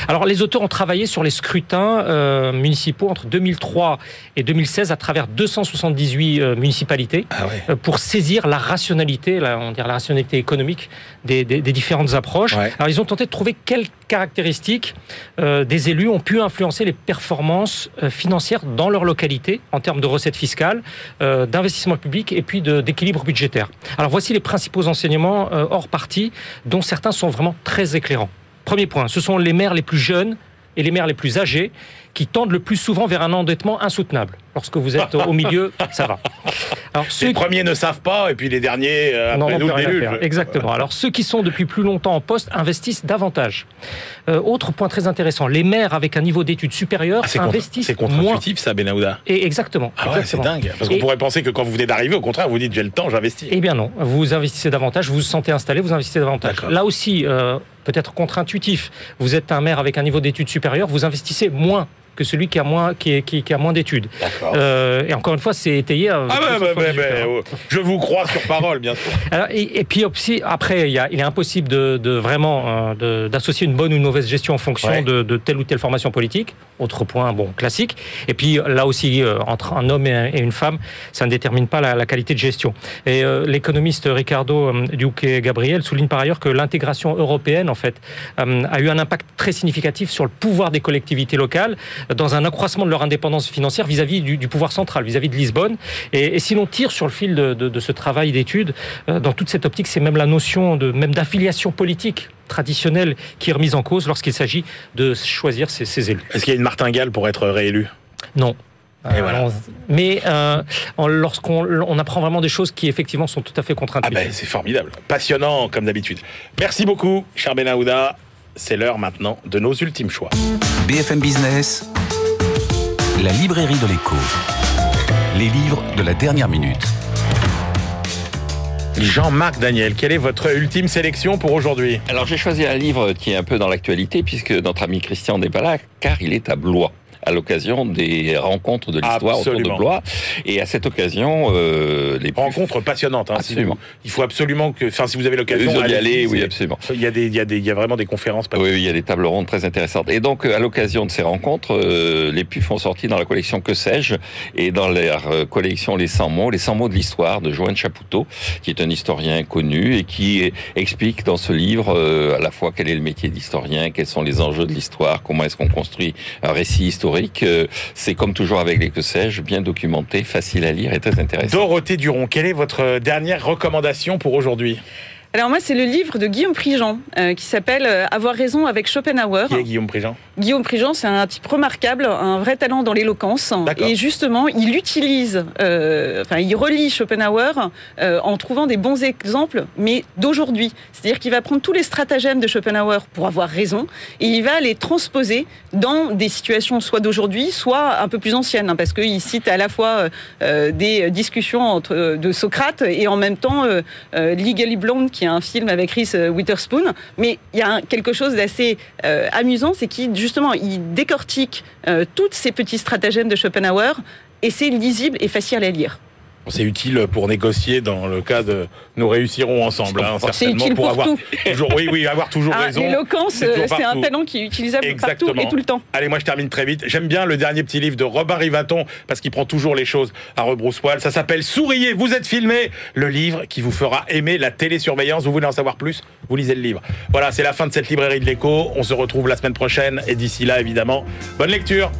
Speaker 7: Alors les auteurs ont travaillé sur les scrutins euh, municipaux entre 2003 et 2016 à travers 278 euh, municipalités
Speaker 2: Ah ouais.
Speaker 7: euh, pour saisir la rationalité, la, on dirait la rationalité économique des, des- des différentes approches.
Speaker 2: Ouais.
Speaker 7: Alors ils ont tenté de trouver quelles caractéristiques des élus ont pu influencer les performances financières dans leur localité en termes de recettes fiscales, d'investissement public et puis d'équilibre budgétaire. Alors voici les principaux enseignements hors partie dont certains sont vraiment très éclairants. Premier point, ce sont les maires les plus jeunes et les maires les plus âgés qui tendent le plus souvent vers un endettement insoutenable. Lorsque vous êtes au milieu, ça va. Alors, ceux
Speaker 2: Les
Speaker 7: qui-
Speaker 2: premiers ne savent pas, et puis les derniers, euh, après nous, déluge.
Speaker 7: Exactement. Alors ceux qui sont depuis plus longtemps en poste investissent davantage. Euh, autre point très intéressant, les maires avec un niveau d'études supérieur
Speaker 2: Ah, c'est contre-
Speaker 7: investissent
Speaker 2: c'est
Speaker 7: moins.
Speaker 2: contre-intuitif, ça, Benahouda.
Speaker 7: Et exactement.
Speaker 2: Ah ouais, c'est dingue. Parce qu'on pourrait penser que quand vous venez d'arriver, au contraire, vous dites j'ai le temps, j'investis.
Speaker 7: Eh bien non, vous investissez davantage, vous vous sentez installé, vous investissez davantage. Là aussi, euh, peut-être contre-intuitif, vous êtes un maire avec un niveau d'études supérieur, vous investissez moins que celui qui a moins, qui est- qui- qui a moins d'études. Euh, et encore une fois, c'est étayé. à
Speaker 2: Ah bah, bah, bah,
Speaker 7: 278, hein.
Speaker 2: oh, je vous crois sur parole, bien sûr.
Speaker 7: Alors, et, et puis aussi, après, il, y a- il est impossible de, de vraiment euh, d'associer une bonne ou une mauvaise gestion en fonction
Speaker 2: Ouais.
Speaker 7: de, de telle ou telle formation politique. Autre point, bon, classique. Et puis là aussi, euh, entre un homme et, un- et une femme, ça ne détermine pas la, la qualité de gestion. Et euh, l'économiste Ricardo Duque Gabriel souligne par ailleurs que l'intégration européenne, en fait, euh, a eu un impact très significatif sur le pouvoir des collectivités locales, dans un accroissement de leur indépendance financière vis-à-vis du, du pouvoir central, vis-à-vis de Lisbonne. Et, et si l'on tire sur le fil de, de- de ce travail d'étude, euh, dans toute cette optique, c'est même la notion de même d'affiliation politique traditionnelle qui est remise en cause lorsqu'il s'agit de choisir ses, ses élus.
Speaker 2: Est-ce qu'il y a une martingale pour être réélu?
Speaker 7: Non.
Speaker 2: Et voilà.
Speaker 7: on- mais euh, lorsqu'on on apprend vraiment des choses qui effectivement sont tout à fait
Speaker 2: Ah
Speaker 7: contre-intuitives.
Speaker 2: ben, c'est formidable. Passionnant, comme d'habitude. Merci beaucoup, cher Benahouda. C'est l'heure maintenant de nos ultimes choix.
Speaker 1: BFM Business, la librairie de l'écho. Les livres de la dernière minute.
Speaker 2: Jean-Marc Daniel, quelle est votre ultime sélection pour aujourd'hui?
Speaker 5: Alors j'ai choisi un livre qui est un peu dans l'actualité puisque notre ami Christian n'est pas là car il est à Blois à l'occasion des rencontres de l'histoire autour de. Blois. Et à cette occasion, euh, les plus-
Speaker 2: Rencontre passionnante. hein,
Speaker 5: Absolument.
Speaker 2: il faut absolument que, enfin, si vous avez l'occasion
Speaker 5: d'y aller, oui, absolument.
Speaker 2: Il y a des, il y a des, il y a vraiment des conférences.
Speaker 5: Oui, oui, il y a des tables rondes très intéressantes. Et donc, à l'occasion de ces rencontres, euh, les PUF ont sorti dans la collection Que sais-je et dans leur euh, collection Les 100 mots, les 100 mots de l'histoire de Joanne Chapoutot, qui est un historien connu et qui explique dans ce livre euh, à la fois quel est le métier d'historien, quels sont les enjeux de l'histoire, comment est-ce qu'on construit un récit historique. Euh, C'est comme toujours avec les Que sais-je, bien documenté, facile à lire et très intéressant.
Speaker 2: Dorothée Duron, quelle est votre dernière recommandation pour aujourd'hui?
Speaker 4: Alors moi, c'est le livre de Guillaume Prigent euh, qui s'appelle euh, Avoir raison avec Schopenhauer.
Speaker 2: Qui est Guillaume Prigent
Speaker 4: Guillaume Prigent, c'est un type remarquable, un vrai talent dans l'éloquence. Et justement, il utilise, euh, enfin, il relie Schopenhauer euh, en trouvant des bons exemples, mais d'aujourd'hui. C'est-à-dire qu'il va prendre tous les stratagèmes de Schopenhauer pour avoir raison, et il va les transposer dans des situations soit d'aujourd'hui, soit un peu plus anciennes, hein, parce qu'il cite à la fois des discussions entre, de Socrate et en même temps Legally Blonde, qui est un film avec Reese Witherspoon. Mais il y a quelque chose d'assez euh, amusant, c'est qu'il justement il décortique euh, tous ces petits stratagèmes de Schopenhauer et c'est lisible et facile à lire.
Speaker 2: C'est utile pour négocier dans le cas de nous réussirons ensemble, hein,
Speaker 4: C'est
Speaker 2: certainement
Speaker 4: utile pour
Speaker 2: avoir
Speaker 4: tout.
Speaker 2: toujours, oui, oui, avoir toujours
Speaker 4: Ah,
Speaker 2: raison.
Speaker 4: L'éloquence,
Speaker 2: c'est
Speaker 4: euh, un talent qui est utilisable
Speaker 2: Exactement.
Speaker 4: partout et tout le temps.
Speaker 2: Allez, moi je termine très vite. J'aime bien le dernier petit livre de Robin Rivaton parce qu'il prend toujours les choses à rebrousse-poil. Ça s'appelle Souriez, vous êtes filmé. Le livre qui vous fera aimer la télésurveillance. Vous voulez en savoir plus? Vous lisez le livre. Voilà, c'est la fin de cette librairie de l'écho. On se retrouve la semaine prochaine et d'ici là, évidemment, bonne lecture.